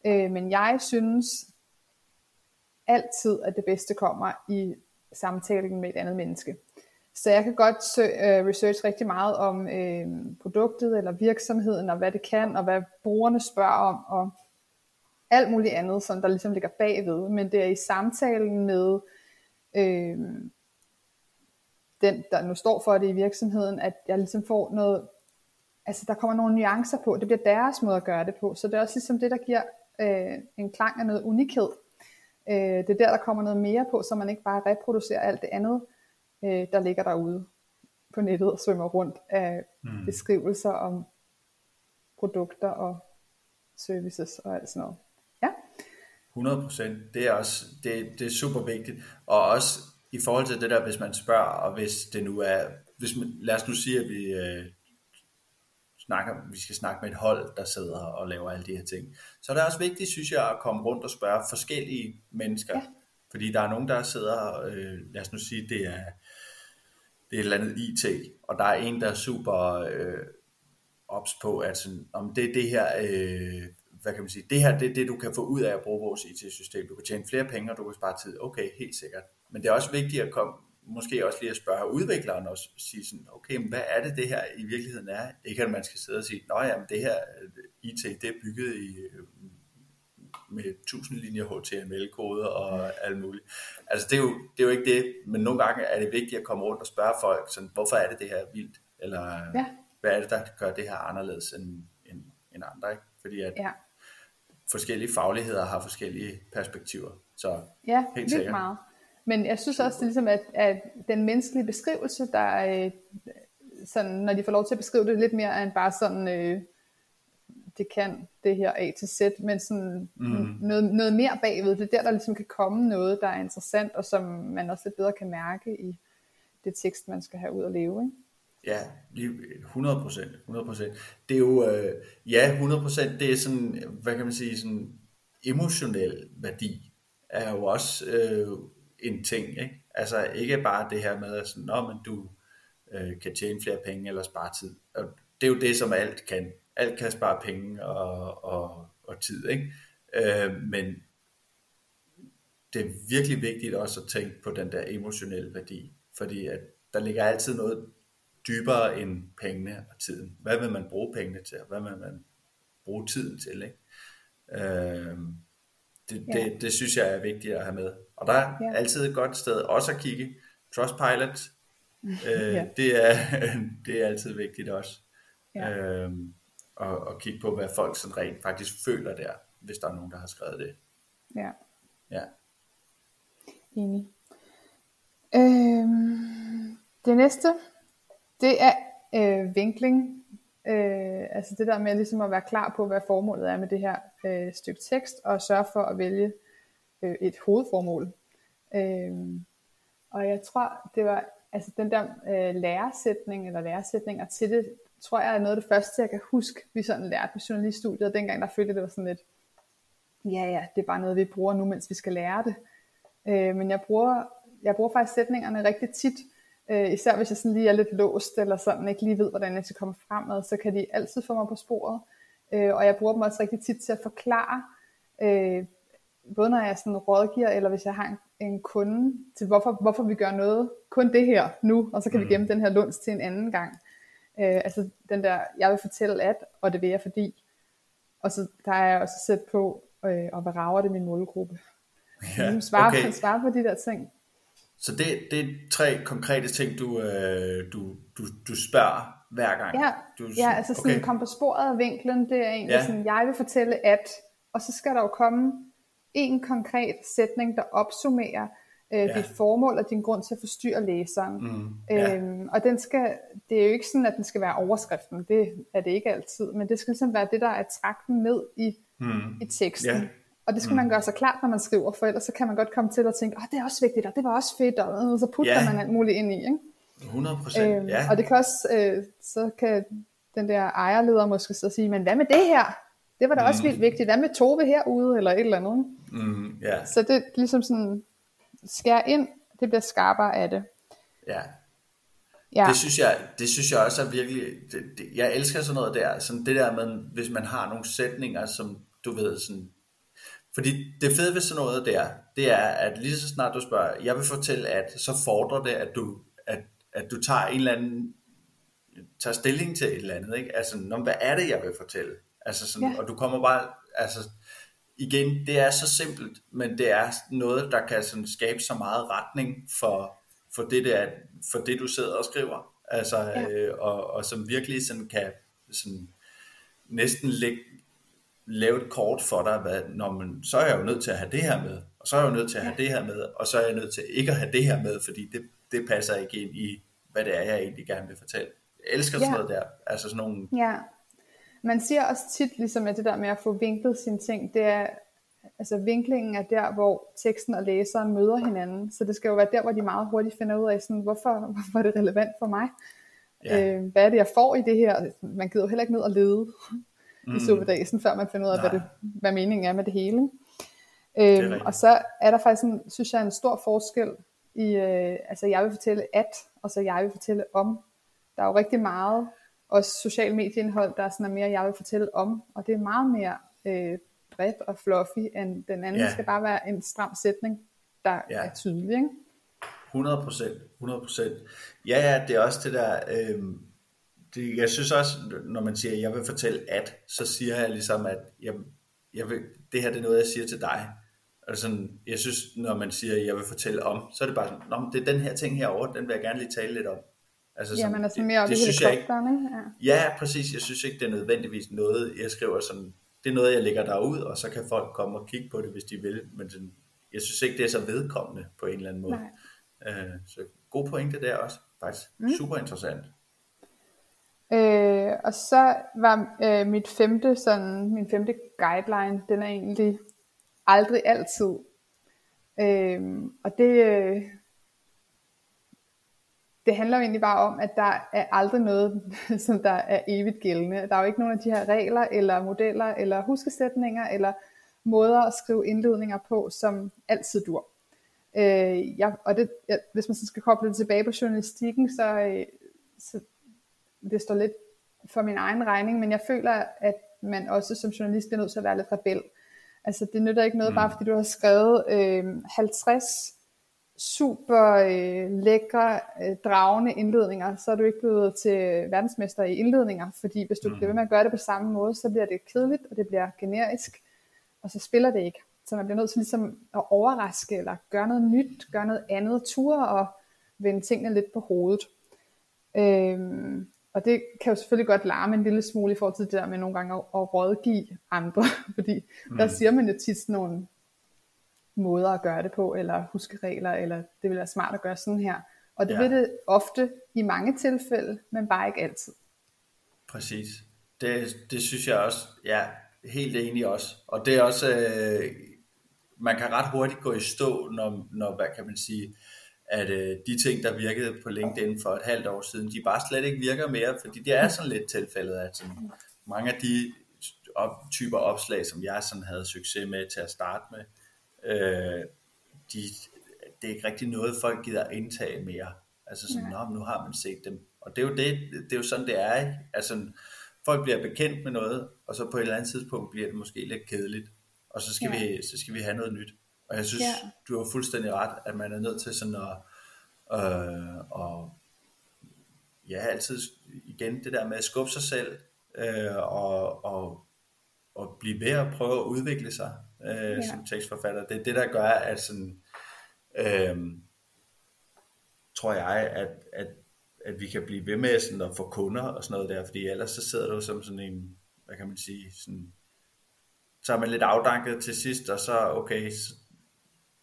Speaker 2: Øh, men jeg synes, altid, at det bedste kommer i samtalen med et andet menneske. Så jeg kan godt søge, øh, research rigtig meget om øh, produktet eller virksomheden, og hvad det kan, og hvad brugerne spørger om. Og alt muligt andet, som der ligesom ligger bagved, men det er i samtalen med øh, den, der nu står for det i virksomheden, at jeg ligesom får noget, altså der kommer nogle nuancer på, det bliver deres måde at gøre det på, så det er også ligesom det, der giver øh, en klang af noget unikhed. Øh, det er der, der kommer noget mere på, så man ikke bare reproducerer alt det andet, øh, der ligger derude på nettet og svømmer rundt af mm. beskrivelser om produkter og services og alt sådan noget. Ja.
Speaker 1: 100% Det er også det, det er super vigtigt. Og også i forhold til det der, hvis man spørger, og hvis det nu er, hvis man, lad os nu sige, at vi øh, snakker, vi skal snakke med et hold, der sidder og laver alle de her ting. Så er det også vigtigt, synes jeg, at komme rundt og spørge forskellige mennesker. Ja. Fordi der er nogen, der sidder, øh, lad os nu sige, det er, det er et eller andet IT, og der er en, der er super øh, ops på, at sådan, om det er det her, øh, hvad kan man sige, det her det er det, du kan få ud af at bruge vores IT-system. Du kan tjene flere penge, og du kan spare tid. Okay, helt sikkert. Men det er også vigtigt at komme, måske også lige at spørge udvikleren og sige sådan, okay, men hvad er det, det her i virkeligheden er? Ikke at man skal sidde og sige, nej, jamen det her øh, IT, det er bygget i øh, med 1000 linjer HTML-kode og alt muligt. Altså det er, jo, det er jo ikke det, men nogle gange er det vigtigt at komme rundt og spørge folk, sådan, hvorfor er det det her vildt? Eller ja. hvad er det, der gør det her anderledes end, end, end andre? Ikke? Fordi at ja. forskellige fagligheder har forskellige perspektiver. Så
Speaker 2: ja, helt sikkert. meget. Men jeg synes også, det er ligesom, at, at den menneskelige beskrivelse, der er, sådan, når de får lov til at beskrive det lidt mere end bare sådan, øh, det kan det her A til Z, men sådan mm. noget, noget mere bagved. Det er der, der ligesom kan komme noget, der er interessant, og som man også lidt bedre kan mærke i det tekst, man skal have ud at leve. Ikke?
Speaker 1: Ja, 100 procent. 100 procent. Det er jo, øh, ja, 100 procent, det er sådan, hvad kan man sige, sådan emotionel værdi er jo også øh, en ting, ikke? Altså ikke bare det her med, at sådan, Nå, men du øh, kan tjene flere penge eller spare tid. Og det er jo det, som alt kan. Alt kan spare penge og, og, og tid, ikke? Øh, men det er virkelig vigtigt også at tænke på den der emotionelle værdi, fordi at der ligger altid noget dybere end pengene og tiden. Hvad vil man bruge pengene til, og hvad vil man bruge tiden til, ikke? Øh, det, ja. det, det synes jeg er vigtigt at have med. Og der er ja. altid et godt sted også at kigge. Trustpilot, [laughs] øh, ja. det, er, [laughs] det er altid vigtigt også. Ja. Øhm, og, og kigge på, hvad folk sådan rent faktisk føler der, hvis der er nogen, der har skrevet det.
Speaker 2: Ja.
Speaker 1: Ja.
Speaker 2: Enig. Øhm, det næste, det er øh, vinkling. Øh, altså det der med ligesom at være klar på, hvad formålet er med det her øh, stykke tekst, og sørge for at vælge øh, et hovedformål. Øh, og jeg tror, det var altså den der øh, læresætning, eller læresætninger til det, tror jeg er noget af det første, jeg kan huske, vi sådan lærte på journaliststudiet, og dengang der følte det var sådan lidt, ja ja, det er bare noget, vi bruger nu, mens vi skal lære det. Øh, men jeg bruger, jeg bruger faktisk sætningerne rigtig tit, øh, især hvis jeg sådan lige er lidt låst, eller sådan ikke lige ved, hvordan jeg skal komme fremad, så kan de altid få mig på sporet. Øh, og jeg bruger dem også rigtig tit til at forklare, øh, både når jeg sådan rådgiver, eller hvis jeg har en, en kunde, til hvorfor, hvorfor vi gør noget, kun det her nu, og så kan mm. vi gemme den her lunds til en anden gang. Øh, altså den der, jeg vil fortælle at, og det vil jeg fordi. Og så der er jeg også sat på, øh, og hvad rager det min målgruppe. Ja, svare, okay. svare på de der ting.
Speaker 1: Så det, det er tre konkrete ting, du, øh, du, du, du spørger hver gang?
Speaker 2: Ja,
Speaker 1: du,
Speaker 2: ja altså sådan okay. kom på sporet af vinklen, det er egentlig ja. sådan, jeg vil fortælle at, og så skal der jo komme en konkret sætning, der opsummerer øh, ja. dit formål og din grund til at forstyrre læseren. Mm, ja. øhm, og den skal, det er jo ikke sådan, at den skal være overskriften, det er det ikke altid, men det skal ligesom være det, der er trakten med i, mm, i teksten. Ja. Og det skal mm. man gøre så klart, når man skriver, for ellers så kan man godt komme til at tænke, åh, det er også vigtigt, og det var også fedt, og så putter ja. man alt muligt ind i. Ikke?
Speaker 1: 100 procent, øhm, ja.
Speaker 2: Og det kan også, øh, så kan den der ejerleder måske så sige, men hvad med det her? Det var da mm. også vildt vigtigt. Hvad med Tove herude, eller et eller andet?
Speaker 1: Mm, yeah.
Speaker 2: Så det ligesom sådan, skær ind, det bliver skarpere af det.
Speaker 1: Ja. ja. Det synes jeg, det synes jeg også er virkelig, det, det, jeg elsker sådan noget der, sådan det der med, hvis man har nogle sætninger, som du ved, sådan, fordi det fede ved sådan noget der, det er, at lige så snart du spørger, jeg vil fortælle at, så fordrer det, at du, at, at du tager en eller anden, tager stilling til et eller andet, ikke? Altså, hvad er det, jeg vil fortælle? Altså sådan, ja. og du kommer bare, altså, igen, det er så simpelt, men det er noget, der kan sådan skabe så meget retning for, for, det, der, for det, du sidder og skriver. Altså, ja. øh, og, og som virkelig sådan kan sådan næsten lægge, lave et kort for dig, hvad, når man, så er jeg jo nødt til at have det her med, og så er jeg jo nødt til at have ja. det her med, og så er jeg nødt til ikke at have det her med, fordi det, det passer ikke ind i, hvad det er, jeg egentlig gerne vil fortælle. Jeg elsker ja. sådan noget der, altså sådan nogle...
Speaker 2: Ja, man siger også tit, ligesom at det der med at få vinklet sine ting, det er, altså vinklingen er der, hvor teksten og læseren møder hinanden, så det skal jo være der, hvor de meget hurtigt finder ud af, sådan, hvorfor, [laughs] hvorfor er det relevant for mig? Ja. Øh, hvad er det, jeg får i det her? Man gider jo heller ikke ned og lede mm. i superdagen, før man finder ud af, hvad, det, hvad meningen er med det hele. Øhm, og så er der faktisk, en, synes jeg, en stor forskel i, øh, altså jeg vil fortælle at, og så jeg vil fortælle om. Der er jo rigtig meget, også social medieindhold, der er sådan mere, jeg vil fortælle om, og det er meget mere øh, bredt og fluffy, end den anden ja. skal bare være en stram sætning, der ja. er tydelig, ikke?
Speaker 1: 100 procent, 100 procent. Ja, ja, det er også det der, øh, det, jeg synes også, når man siger, jeg vil fortælle at, så siger jeg ligesom, at jeg, jeg vil, det her det er noget, jeg siger til dig. Altså, jeg synes, når man siger, jeg vil fortælle om, så er det bare sådan, Nå, det er den her ting herovre, den vil jeg gerne lige tale lidt om.
Speaker 2: Altså, ja, man er sådan mere det synes jeg ikke,
Speaker 1: ja. ja, præcis. Jeg synes ikke, det er nødvendigvis noget, jeg skriver sådan, det er noget, jeg lægger derud, og så kan folk komme og kigge på det, hvis de vil. Men sådan, jeg synes ikke, det er så vedkommende på en eller anden måde. Nej. Øh, så god pointe der også, faktisk. Mm. Super interessant.
Speaker 2: Øh, og så var øh, mit femte, sådan, min femte guideline, den er egentlig aldrig altid. Øh, og det, øh, det handler jo egentlig bare om, at der er aldrig noget, [laughs] som der er evigt gældende. Der er jo ikke nogen af de her regler, eller modeller, eller huskesætninger, eller måder at skrive indledninger på, som altid dur. Øh, ja, og det, ja, hvis man så skal koble det tilbage på journalistikken, så, øh, så det står lidt for min egen regning, men jeg føler, at man også som journalist er nødt til at være lidt rebel. Altså det nytter ikke noget, mm. bare fordi du har skrevet øh, 50 super øh, lækre, øh, dragende indledninger, så er du ikke blevet til verdensmester i indledninger, fordi hvis du mm. bliver ved med at gøre det på samme måde, så bliver det kedeligt, og det bliver generisk, og så spiller det ikke. Så man bliver nødt til ligesom at overraske, eller gøre noget nyt, gøre noget andet, ture og vende tingene lidt på hovedet. Øhm, og det kan jo selvfølgelig godt larme en lille smule i forhold til det der med nogle gange at, at rådgive andre, [laughs] fordi mm. der siger man jo tit nogle måder at gøre det på, eller huske regler, eller det vil være smart at gøre sådan her. Og det ja. vil det ofte i mange tilfælde, men bare ikke altid.
Speaker 1: Præcis. Det, det synes jeg også, ja, helt enig også. Og det er også, øh, man kan ret hurtigt gå i stå, når, når hvad kan man sige, at øh, de ting, der virkede på LinkedIn for et halvt år siden, de bare slet ikke virker mere, fordi det er sådan lidt tilfældet, at sådan, mange af de op, typer opslag, som jeg sådan havde succes med til at starte med, øh, de, det er ikke rigtig noget, folk gider indtage mere. Altså sådan, Nå, nu har man set dem. Og det er jo, det, det er jo sådan, det er. Ikke? Altså, folk bliver bekendt med noget, og så på et eller andet tidspunkt bliver det måske lidt kedeligt og så skal, ja. vi, så skal vi have noget nyt. Og jeg synes, ja. du har fuldstændig ret, at man er nødt til sådan at, øh, og ja, altid igen det der med at skubbe sig selv, øh, og, og, og blive ved at prøve at udvikle sig øh, ja. som tekstforfatter. Det er det, der gør, at sådan, øh, tror jeg, at, at, at vi kan blive ved med sådan at få kunder og sådan noget der, fordi ellers så sidder du som sådan en, hvad kan man sige, sådan så er man lidt afdanket til sidst, og så okay, så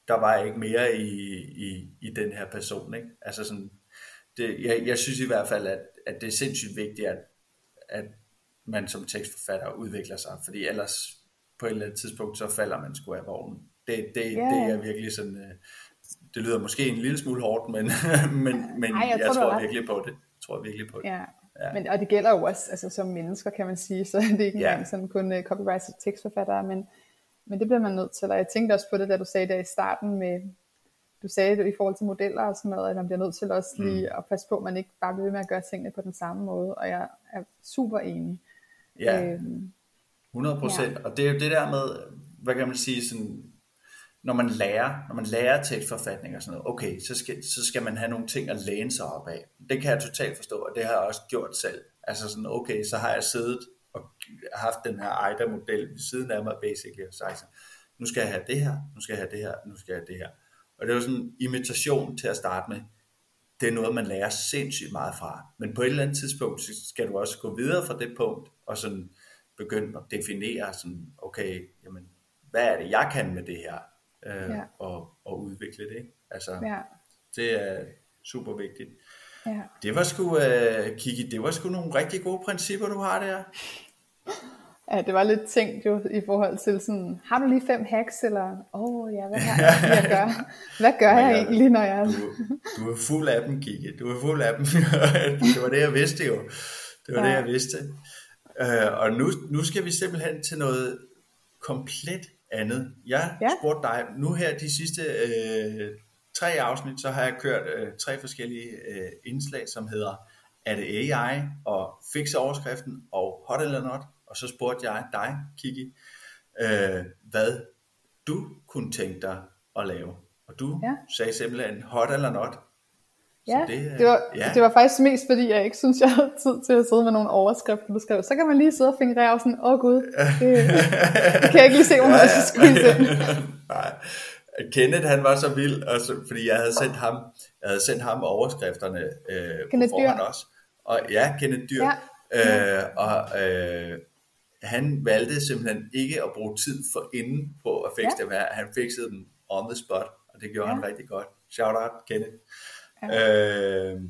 Speaker 1: der var ikke mere i, i, i den her person. Ikke? Altså sådan, det, jeg, jeg synes i hvert fald, at, at det er sindssygt vigtigt, at, at man som tekstforfatter udvikler sig, fordi ellers på et eller andet tidspunkt, så falder man sgu af vognen. Det, det, yeah. det er virkelig sådan, øh, det lyder måske en lille smule hårdt, men, [laughs] men, men Ej, jeg, jeg tror, tror virkelig på det. Jeg tror virkelig på det.
Speaker 2: Ja, Ja. Men, og det gælder jo også altså, som mennesker, kan man sige, så [laughs] det er ikke engang sådan kun uh, copyright tekstforfattere, men, men det bliver man nødt til. Og jeg tænkte også på det, da du sagde det i starten med, du sagde det i forhold til modeller og sådan noget, at man bliver nødt til også lige mm. at passe på, at man ikke bare bliver ved med at gøre tingene på den samme måde, og jeg er super enig.
Speaker 1: Ja, øhm, 100 procent, ja. og det er jo det der med, hvad kan man sige, sådan, når man lærer, når man lærer tekstforfatning og sådan noget, okay, så skal, så skal man have nogle ting at læne sig op af. Det kan jeg totalt forstå, og det har jeg også gjort selv. Altså sådan, okay, så har jeg siddet og haft den her AIDA-model ved siden af mig, basically, og sagt, nu skal jeg have det her, nu skal jeg have det her, nu skal jeg have det her. Og det var sådan en imitation til at starte med. Det er noget, man lærer sindssygt meget fra. Men på et eller andet tidspunkt, så skal du også gå videre fra det punkt, og sådan begynde at definere sådan, okay, jamen, hvad er det, jeg kan med det her? Øh, ja. og, og udvikle det. Altså, ja. det er super vigtigt. Ja. Det var sgu, uh, Kiki, det var sgu nogle rigtig gode principper, du har der.
Speaker 2: Ja, det var lidt tænkt jo i forhold til sådan, har du lige fem hacks, eller, åh oh, ja, hvad, har jeg, [laughs] gør? Hvad gør jeg, jeg egentlig, når jeg...
Speaker 1: Du, du er fuld af dem, Kiki, du er fuld af dem. [laughs] det var det, jeg vidste jo. Det var ja. det, jeg vidste. Uh, og nu, nu skal vi simpelthen til noget komplet andet. Jeg ja. spurgte dig, nu her de sidste uh, tre afsnit, så har jeg kørt uh, tre forskellige uh, indslag, som hedder Er det AI? og Fix overskriften og Hot eller Not og så spurgte jeg dig, Kiki, øh, hvad du kunne tænke dig at lave. Og du ja. sagde simpelthen hot eller not.
Speaker 2: Ja, det, det, var, ja, det var faktisk mest fordi, jeg ikke synes, jeg havde tid til at sidde med nogle overskrifter, skrev. Så kan man lige sidde og fingre og sådan, åh oh, gud, det, det kan jeg ikke lige se, hvor man skal skulle [laughs]
Speaker 1: Nej. Kenneth han var så vild, og så, fordi jeg havde sendt ham, jeg havde sendt ham overskrifterne øh, Kenneth på forhånd Dyr. også. Og ja, Kenneth Dyr. Ja. Øh, og øh, han valgte simpelthen ikke at bruge tid for inden på at fikse ja. det. Han fikset dem on the spot, og det gjorde ja. han rigtig godt. Shout out, Kenneth. Øh,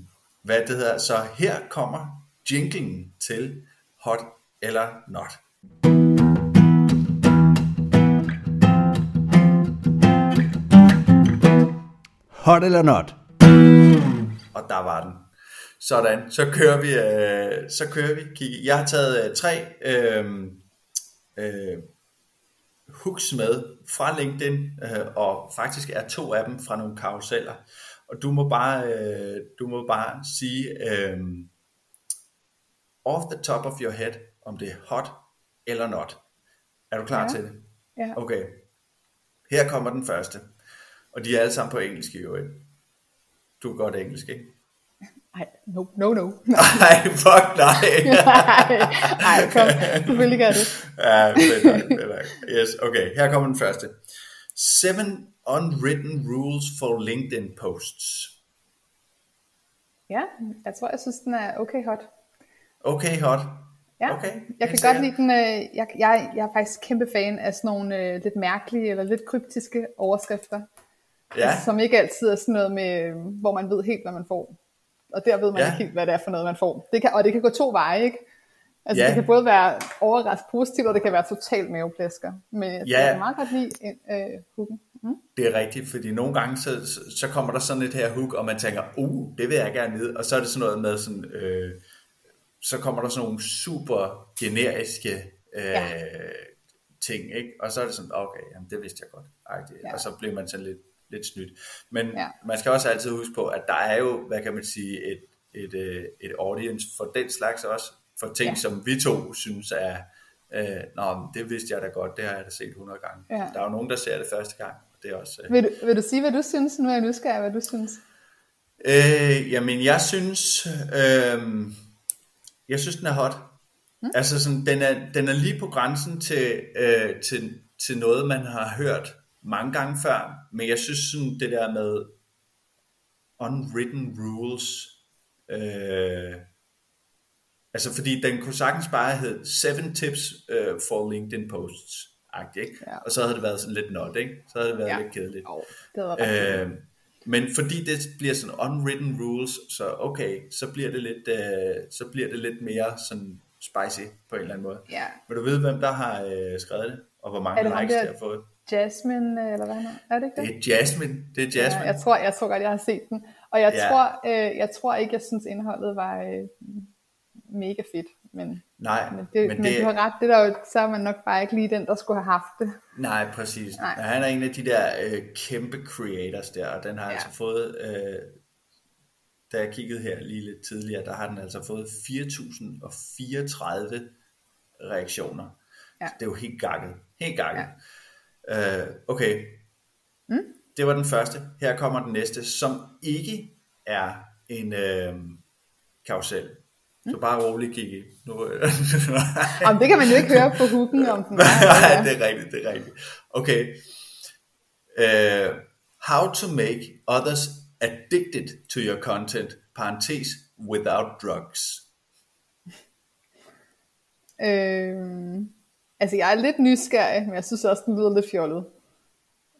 Speaker 1: hvad det hedder. Så her kommer jinglen til Hot eller Not. Hot eller Not. Og der var den. Sådan, så kører vi, øh, så kører vi, Kiki. Jeg har taget øh, tre øh, øh, hooks med fra LinkedIn, øh, og faktisk er to af dem fra nogle karuseller. Og du må bare, øh, du må bare sige, øh, off the top of your head, om det er hot eller not. Er du klar ja. til det?
Speaker 2: Ja.
Speaker 1: Okay. Her kommer den første. Og de er alle sammen på engelsk i øvrigt. Du er godt engelsk, ikke? [laughs]
Speaker 2: Nej, no, no, no. [laughs]
Speaker 1: Nej, fuck nej. [laughs]
Speaker 2: nej, kom, selvfølgelig gør det.
Speaker 1: ja, fedt fedt nok. Yes, okay, her kommer den første. Seven unwritten rules for LinkedIn posts.
Speaker 2: Ja, jeg tror, jeg synes, den er okay hot.
Speaker 1: Okay hot.
Speaker 2: Ja, okay, jeg kan godt lide den. Øh, jeg, jeg, jeg er faktisk kæmpe fan af sådan nogle øh, lidt mærkelige eller lidt kryptiske overskrifter. Ja. Altså, som ikke altid er sådan noget med, hvor man ved helt, hvad man får og der ved man ja. ikke helt, hvad det er for noget, man får. Det kan, og det kan gå to veje, ikke? Altså ja. det kan både være overraskende positivt, og det kan være totalt maveplasker. Men jeg ja. er meget godt lide øh, hooken. Mm.
Speaker 1: Det er rigtigt, fordi nogle gange så, så kommer der sådan et her hook, og man tænker, uh, det vil jeg gerne vide. Og så er det sådan noget med sådan, øh, så kommer der sådan nogle super generiske øh, ja. ting, ikke? Og så er det sådan, okay, jamen, det vidste jeg godt. Ja. Og så bliver man sådan lidt lidt snydt. Men ja. man skal også altid huske på, at der er jo, hvad kan man sige, et, et, øh, et audience for den slags også, for ting, ja. som vi to synes er, øh, nå, det vidste jeg da godt, det har jeg da set 100 gange. Ja. Der er jo nogen, der ser det første gang, og det er også... Øh...
Speaker 2: Vil, du, vil du sige, hvad du synes? Nu er jeg nysgerrig, hvad du synes.
Speaker 1: Øh, jamen, jeg synes, øh, jeg synes, den er hot. Hmm? Altså, sådan, den, er, den er lige på grænsen til, øh, til, til noget, man har hørt mange gange før, men jeg synes sådan det der med unwritten rules, øh, altså fordi den kunne sagtens bare hedde seven tips uh, for LinkedIn posts, ikke? Ja. og så havde det været sådan lidt not, ikke? så havde det været ja. lidt kedeligt. Oh, det var øh, men fordi det bliver sådan unwritten rules, så okay, så bliver det lidt, øh, så bliver det lidt mere sådan spicy på en eller anden måde.
Speaker 2: Ja.
Speaker 1: Vil du vide, hvem der har øh, skrevet det, og hvor mange likes det har fået?
Speaker 2: Jasmine, øh, eller hvad han er. Er det ikke
Speaker 1: det? Det er Jasmine. Det er Jasmine.
Speaker 2: Ja, jeg, tror, jeg tror godt, jeg har set den. Og jeg, ja. tror, øh, jeg tror ikke, jeg synes, indholdet var øh, mega fedt. Men,
Speaker 1: Nej,
Speaker 2: men, det, men, men det, du har ret, det der jo, så er man nok bare ikke lige den, der skulle have haft det.
Speaker 1: Nej, præcis. Nej. Han er en af de der øh, kæmpe creators der, og den har ja. altså fået, øh, da jeg kiggede her lige lidt tidligere, der har den altså fået 4.034 reaktioner. Ja. Det er jo helt gakket. Helt gakket. Ja. Uh, okay, mm? det var den første. Her kommer den næste, som ikke er en uh, karusel. Så bare rolig, Kiki. Nu, [laughs]
Speaker 2: Jamen, det kan man jo ikke høre på hooken, om den.
Speaker 1: Nej, det er rigtigt, det er rigtigt. Okay. Uh, how to make others addicted to your content, parentes, without drugs.
Speaker 2: Øhm, altså, jeg er lidt nysgerrig, men jeg synes også, den lyder lidt fjollet.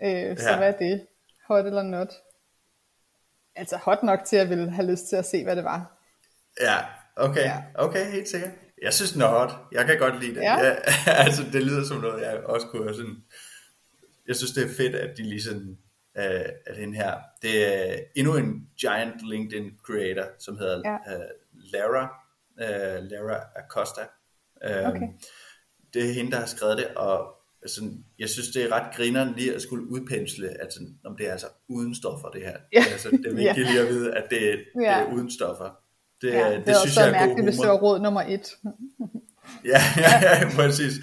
Speaker 2: Øh, så
Speaker 1: Ja.
Speaker 2: hvad er det? Hot eller not? Altså hot nok til, at jeg ville have lyst til at se, hvad det var.
Speaker 1: Ja, okay,
Speaker 2: Ja.
Speaker 1: okay, helt sikkert. Jeg synes not. Jeg kan godt lide det.
Speaker 2: Ja.
Speaker 1: Ja, [laughs] altså, det lyder som noget, jeg også kunne have sådan... Jeg synes, det er fedt, at de lige sådan... Uh, at den her... Det er endnu en giant LinkedIn creator, som hedder
Speaker 2: Ja.
Speaker 1: uh, Lara, uh, Lara Acosta. Uh,
Speaker 2: Okay.
Speaker 1: Det er hende, der har skrevet det, og altså, jeg synes, det er ret grineren lige at skulle udpensle, at sådan, om det er altså uden stoffer, det her.
Speaker 2: Ja.
Speaker 1: Altså, det er vigtigt [laughs]
Speaker 2: Ja.
Speaker 1: lige at vide, at det, det er uden stoffer. Det,
Speaker 2: Ja,
Speaker 1: det,
Speaker 2: det,
Speaker 1: det synes jeg er god
Speaker 2: mærkeligt, hvis det var råd nummer et. [laughs]
Speaker 1: Ja, ja, ja, præcis.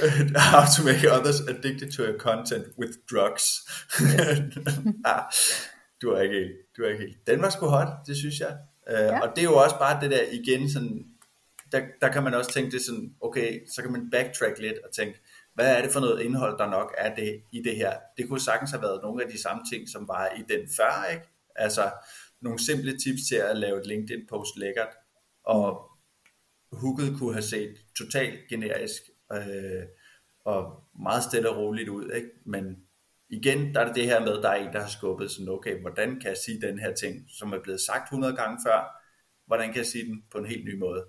Speaker 1: [laughs] How to make others addicted to your content with drugs. [laughs] ah, du er ikke helt, du er ikke helt. Den var sgu hot, det synes jeg. Uh, ja. Og det er jo også bare det der igen sådan, der, der kan man også tænke det sådan, okay, så kan man backtrack lidt og tænke, hvad er det for noget indhold, der nok er det i det her? Det kunne sagtens have været nogle af de samme ting, som var i den før, ikke? Altså nogle simple tips til at lave et LinkedIn-post lækkert, og hooket kunne have set totalt generisk øh, og meget stille og roligt ud, ikke? men igen, der er det det her med, der er en, der har skubbet sådan, okay, hvordan kan jeg sige den her ting, som er blevet sagt 100 gange før, hvordan kan jeg sige den på en helt ny måde?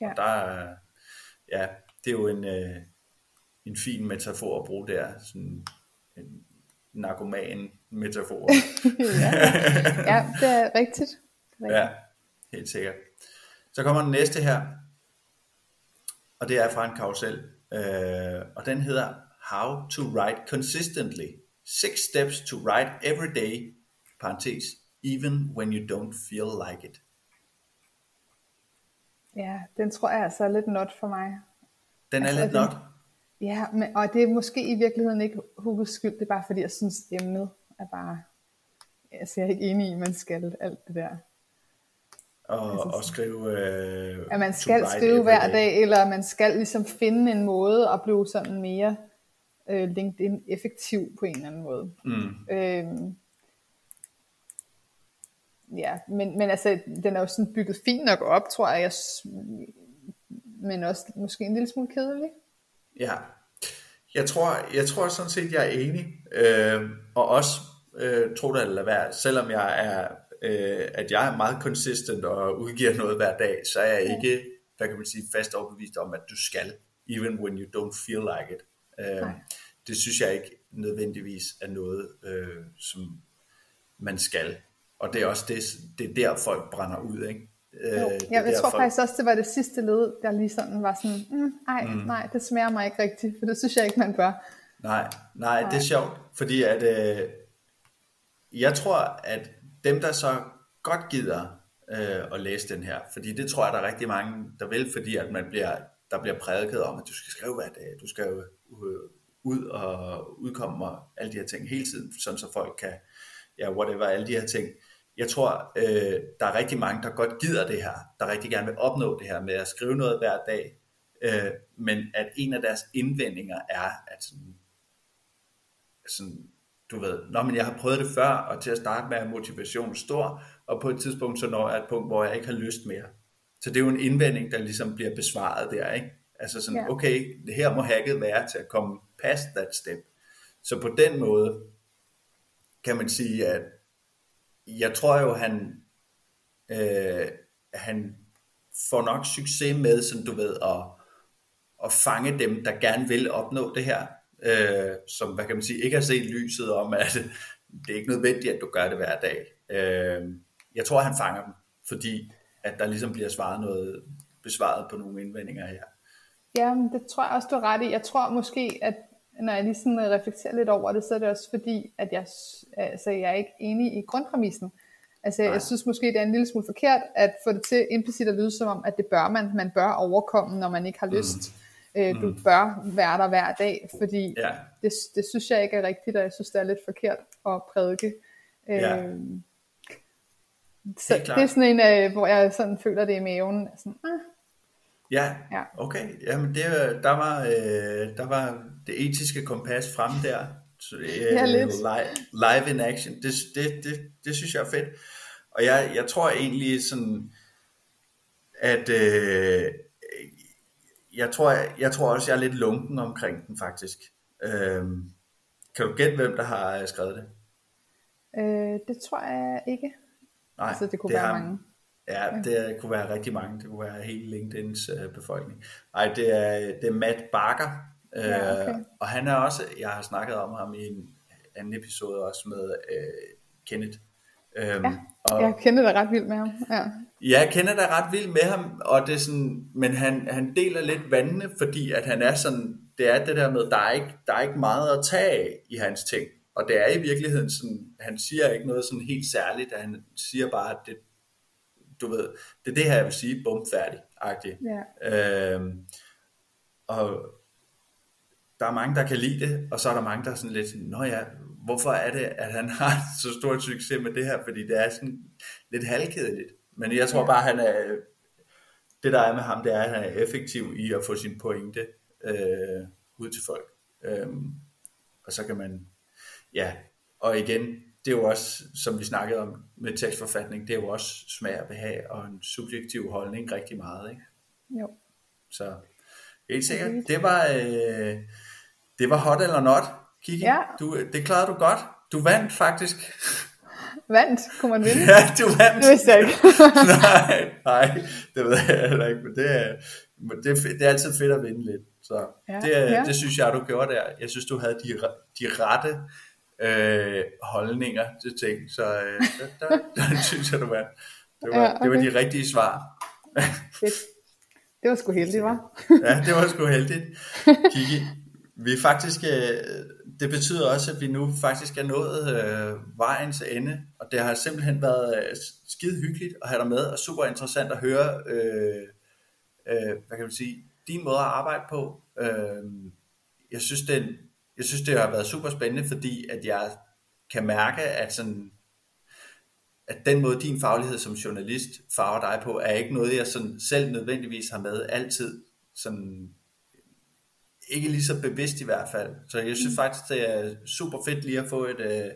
Speaker 2: Ja.
Speaker 1: Der er, ja, det er jo en, øh, en fin metafor at bruge der, sådan en narkoman metafor. [laughs]
Speaker 2: ja. ja, det er rigtigt. Det er rigtigt.
Speaker 1: Ja, helt sikkert. Så kommer den næste her, og det er fra en karusel, øh, og den hedder How to Write Consistently. Six steps to write every day, parentes, even when you don't feel like it.
Speaker 2: Ja, den tror jeg altså er lidt not for mig.
Speaker 1: Den er
Speaker 2: Altså,
Speaker 1: lidt
Speaker 2: den-
Speaker 1: not.
Speaker 2: Ja, men, og det er måske i virkeligheden ikke Hugges skyld, det er bare fordi, jeg synes, emnet er bare... Altså, jeg er ikke enig i, at man skal alt det der.
Speaker 1: Og,
Speaker 2: Altså
Speaker 1: og skrive... Øh,
Speaker 2: At man skal skrive hver
Speaker 1: day.
Speaker 2: dag, eller man skal ligesom finde en måde at blive sådan mere øh, LinkedIn effektiv på en eller anden måde.
Speaker 1: Mm.
Speaker 2: Øhm, ja, men, men altså, den er jo sådan bygget fint nok op, tror jeg, jeg men også måske en lille smule kedelig.
Speaker 1: Ja, jeg tror, jeg tror sådan set, jeg er enig, øh, og også, øh, tro det eller lad være, selvom jeg er, øh, at jeg er meget consistent og udgiver noget hver dag, så er jeg ikke, hvad kan man sige, fast overbevist om, at du skal, even when you don't feel like it. Øh,
Speaker 2: Nej.
Speaker 1: det synes jeg ikke nødvendigvis er noget, øh, som man skal. Og det er også det, det er der, folk brænder ud, ikke? Øh,
Speaker 2: Jo,
Speaker 1: er
Speaker 2: jeg, jeg
Speaker 1: der,
Speaker 2: tror faktisk også, det var det sidste led, der lige sådan var sådan, mm, ej, mm. nej, det smager mig ikke rigtigt, for det synes jeg ikke, man bør.
Speaker 1: Nej, nej, det er sjovt, fordi at øh, jeg tror, at dem, der så godt gider øh, at læse den her, fordi det tror jeg, der er rigtig mange, der vil, fordi at man bliver, der bliver prædiket om, at du skal skrive hver dag, du skal jo øh, ud og udkomme og alle de her ting hele tiden, sådan så folk kan, ja, whatever, alle de her ting. Jeg tror, øh, der er rigtig mange, der godt gider det her, der rigtig gerne vil opnå det her med at skrive noget hver dag, øh, men at en af deres indvendinger er, at sådan, sådan, du ved, Nå, men jeg har prøvet det før, og til at starte med er motivationen stor, og på et tidspunkt så når jeg et punkt, hvor jeg ikke har lyst mere. Så det er jo en indvending, der ligesom bliver besvaret der, ikke? Altså sådan,
Speaker 2: Ja.
Speaker 1: okay, det her må hacket være til at komme past that step. Så på den måde kan man sige, at jeg tror jo, han, øh, han får nok succes med, sådan du ved, at, at fange dem, der gerne vil opnå det her, øh, som, hvad kan man sige, ikke har set lyset om, at [laughs] det er ikke nødvendigt, at du gør det hver dag. Øh, jeg tror, han fanger dem, fordi at der ligesom bliver svaret noget, besvaret på nogle indvendinger her.
Speaker 2: Ja, men det tror jeg også, du har ret i. Jeg tror måske, at når jeg lige sådan reflekterer lidt over det, så er det også fordi, at jeg, altså, jeg er ikke enig i grundpræmissen. Altså,
Speaker 1: Nej.
Speaker 2: jeg synes måske, det er en lille smule forkert at få det til implicit at lyde som om, at det bør man. Man bør overkomme, når man ikke har lyst. Øh, du bør være der hver dag, fordi
Speaker 1: Ja,
Speaker 2: det, det synes jeg ikke er rigtigt, og jeg synes, det er lidt forkert at prædike.
Speaker 1: Ja.
Speaker 2: Øh, Så
Speaker 1: Helt klart.
Speaker 2: det er sådan en, øh, hvor jeg sådan føler det i maven. Sådan, ah,
Speaker 1: Ja,
Speaker 2: Ja.
Speaker 1: okay. Jamen, det, øh, der, var, øh, der var det etiske kompas frem der. Så, øh,
Speaker 2: Ja, lidt.
Speaker 1: Live, live in action. Det, det, det, det synes jeg er fedt. Og jeg, jeg tror egentlig sådan, at øh, jeg, tror, jeg tror også, jeg er lidt lunken omkring den faktisk. Øh, kan du gætte, hvem der har skrevet det?
Speaker 2: øh, det tror jeg ikke.
Speaker 1: Nej,
Speaker 2: Altså, det kunne
Speaker 1: er
Speaker 2: være
Speaker 1: ham.
Speaker 2: mange.
Speaker 1: Ja, det kunne være rigtig mange. Det kunne være hele LinkedIns øh, befolkning. Nej, det er, det er Matt Barker. Øh,
Speaker 2: Ja, okay.
Speaker 1: Og han er også, jeg har snakket om ham i en anden episode også med øh, Kenneth. Øhm,
Speaker 2: Ja,
Speaker 1: og,
Speaker 2: Jeg kender det ret vildt med ham. Ja.
Speaker 1: Ja, jeg kender da ret vildt med ham, og det er sådan, men han, han deler lidt vandene, fordi at han er sådan, det er det der med, der er ikke, der er ikke meget at tage af i hans ting. Og det er i virkeligheden sådan, han siger ikke noget sådan helt særligt, han siger bare, at det, du ved, det er det her, jeg vil sige, bum, færdig, agtigt.
Speaker 2: Ja.
Speaker 1: Øhm, og der er mange, der kan lide det, og så er der mange, der er sådan lidt sådan, Nå ja, hvorfor er det, at han [laughs] har så stor succes med det her? Fordi det er sådan lidt halvkedeligt. Men jeg tror bare, han er, det der er med ham, det er, at han er effektiv i at få sin pointe øh, ud til folk. Øhm, og så kan man, ja, og igen, det er jo også, som vi snakkede om med tekstforfatning, det er jo også smag og behag og en subjektiv holdning rigtig meget, ikke?
Speaker 2: Jo.
Speaker 1: Så helt sikkert, det var, øh, det var hot eller not, Kiki.
Speaker 2: Ja.
Speaker 1: Du, det klarede du godt. Du vandt faktisk.
Speaker 2: Vandt, kunne man [laughs] vinde?
Speaker 1: ja, du vandt.
Speaker 2: Det vidste jeg ikke. [laughs]
Speaker 1: nej, nej, det ved jeg heller ikke, men det er, men det, er, det er altid fedt at vinde lidt. Så
Speaker 2: Ja,
Speaker 1: det,
Speaker 2: ja.
Speaker 1: det synes jeg, du gjorde der. Jeg synes, du havde de, de rette øh, holdninger til ting, så øh, der, der, [laughs] der synes jeg, du vandt. Det var,
Speaker 2: Ja,
Speaker 1: det var
Speaker 2: okay.
Speaker 1: de rigtige svar.
Speaker 2: Fedt. Det var sgu heldigt, var.
Speaker 1: Ja, det var sgu heldigt. Kiki, vi er faktisk, øh, det betyder også, at vi nu faktisk er nået øh, vejens ende, og det har simpelthen været øh, skide hyggeligt at have dig med, og super interessant at høre, øh, øh, hvad kan man sige, din måde at arbejde på. Øh, jeg synes, det, jeg synes, det har været super spændende, fordi at jeg kan mærke, at sådan, at den måde, din faglighed som journalist farver dig på, er ikke noget, jeg sådan selv nødvendigvis har med altid. Sådan, ikke lige så bevidst i hvert fald. Så jeg synes faktisk, det er super fedt lige at få et, øh,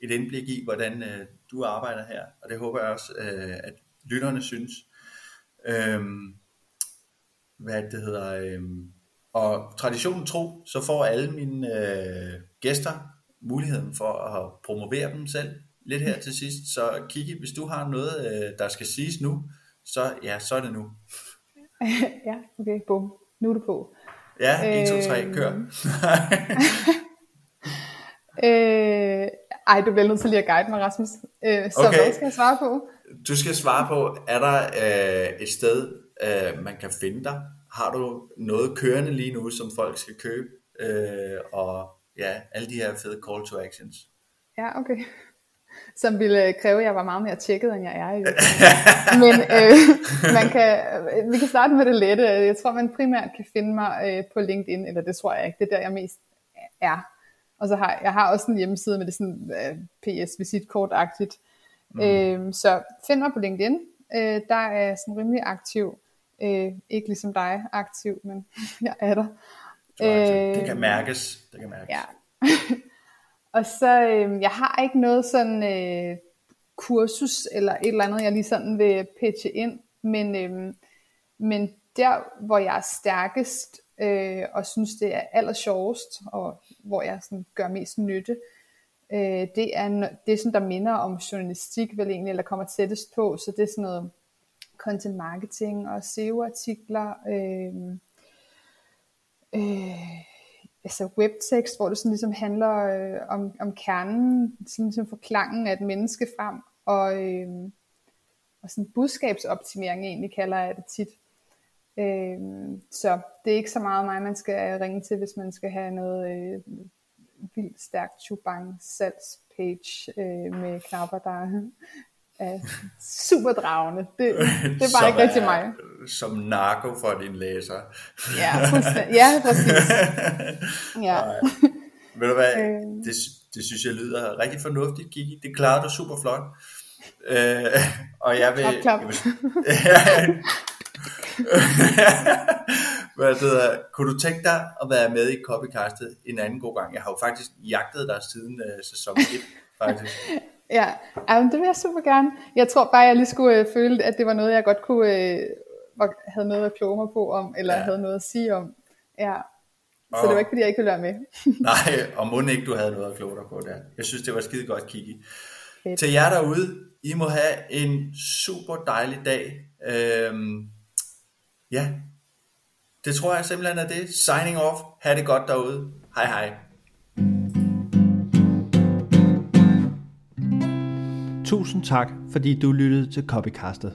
Speaker 1: et indblik i, hvordan øh, du arbejder her. Og det håber jeg også, øh, at lytterne synes. Øhm, hvad det hedder. Øhm, og traditionen tro, så får alle mine øh, gæster muligheden for at promovere dem selv lidt her til sidst. Så Kiki, hvis du har noget, øh, der skal siges nu, så ja, så er det nu. [laughs]
Speaker 2: ja, okay, bum. Nu er du på.
Speaker 1: Ja, 1, 2, 3,
Speaker 2: Øhm.
Speaker 1: kør. [laughs]
Speaker 2: Øh, ej, du bliver nødt til lige at guide mig, Rasmus. Øh, så
Speaker 1: Okay.
Speaker 2: hvad skal jeg svare på?
Speaker 1: Du skal svare på, er der øh, et sted, øh, man kan finde dig? Har du noget kørende lige nu, som folk skal købe? Øh, og ja, alle de her fede call to actions.
Speaker 2: Ja, okay. Som ville kræve, at jeg var meget mere tjekket, end jeg er [laughs] virkeligheden. Men øh, man kan, vi kan starte med det lette. Jeg tror, man primært kan finde mig øh, på LinkedIn, eller det tror jeg ikke. Det er der, jeg mest er. Og så har jeg har også en hjemmeside med det sådan øh, PS-visitkort-agtigt. Mm. Øh, så find mig på LinkedIn. Øh, der er sådan rimelig aktiv. Øh, ikke ligesom dig aktiv, men [laughs] jeg er der.
Speaker 1: Altså- det kan mærkes. Det kan mærkes.
Speaker 2: Ja. [laughs] og så, øh, jeg har ikke noget sådan øh, kursus eller et eller andet, jeg lige sådan vil pitche ind, men, øh, men der, hvor jeg er stærkest, øh, og synes, det er aller sjovest, og hvor jeg sådan gør mest nytte, øh, det er det, sådan, der minder om journalistik, vel egentlig, eller kommer tættest på, så det er sådan noget content marketing og SEO-artikler, øhm, øh, øh, altså webtekst, hvor det sådan ligesom handler øh, om, om kernen, sådan ligesom forklangen af et menneske frem, og, øh, og sådan budskabsoptimering egentlig kalder jeg det tit. Øh, så det er ikke så meget mig, man skal ringe til, hvis man skal have noget øh, vildt stærkt chubang salgspage øh, med knapper, der er super dragende. Det, det er bare
Speaker 1: Som
Speaker 2: ikke rigtig mig.
Speaker 1: Som narko for din læser.
Speaker 2: Ja, fuldstændig. Ja, præcis. [laughs] Ja.
Speaker 1: Nej. Ved du hvad,
Speaker 2: Øh.
Speaker 1: det, det synes jeg lyder rigtig fornuftigt, Kiki. Det klarede du super flot. Øh, og jeg vil...
Speaker 2: Klap, klap. [laughs]
Speaker 1: Jeg [laughs] vil Hvad hedder, kunne du tænke dig at være med i Copycastet en anden god gang? Jeg har jo faktisk jagtet dig siden uh, sæson 1, faktisk.
Speaker 2: Ja, jamen, det vil jeg super gerne. Jeg tror bare, jeg lige skulle øh, føle, at det var noget, jeg godt kunne øh, havde noget at kloge mig på om, eller Ja. havde noget at sige om. Ja. Så
Speaker 1: Og-
Speaker 2: det var ikke, fordi jeg ikke ville være med. [laughs]
Speaker 1: Nej, og må ikke du havde noget at kloge dig på der. Jeg synes, det var skide godt, Kiki.
Speaker 2: Fedt.
Speaker 1: Til jer derude, I må have en super dejlig dag. Øhm, ja, det tror jeg simpelthen er det. Signing off. Ha' det godt derude. Hej hej.
Speaker 3: Tusind tak, fordi du lyttede til Copycastet.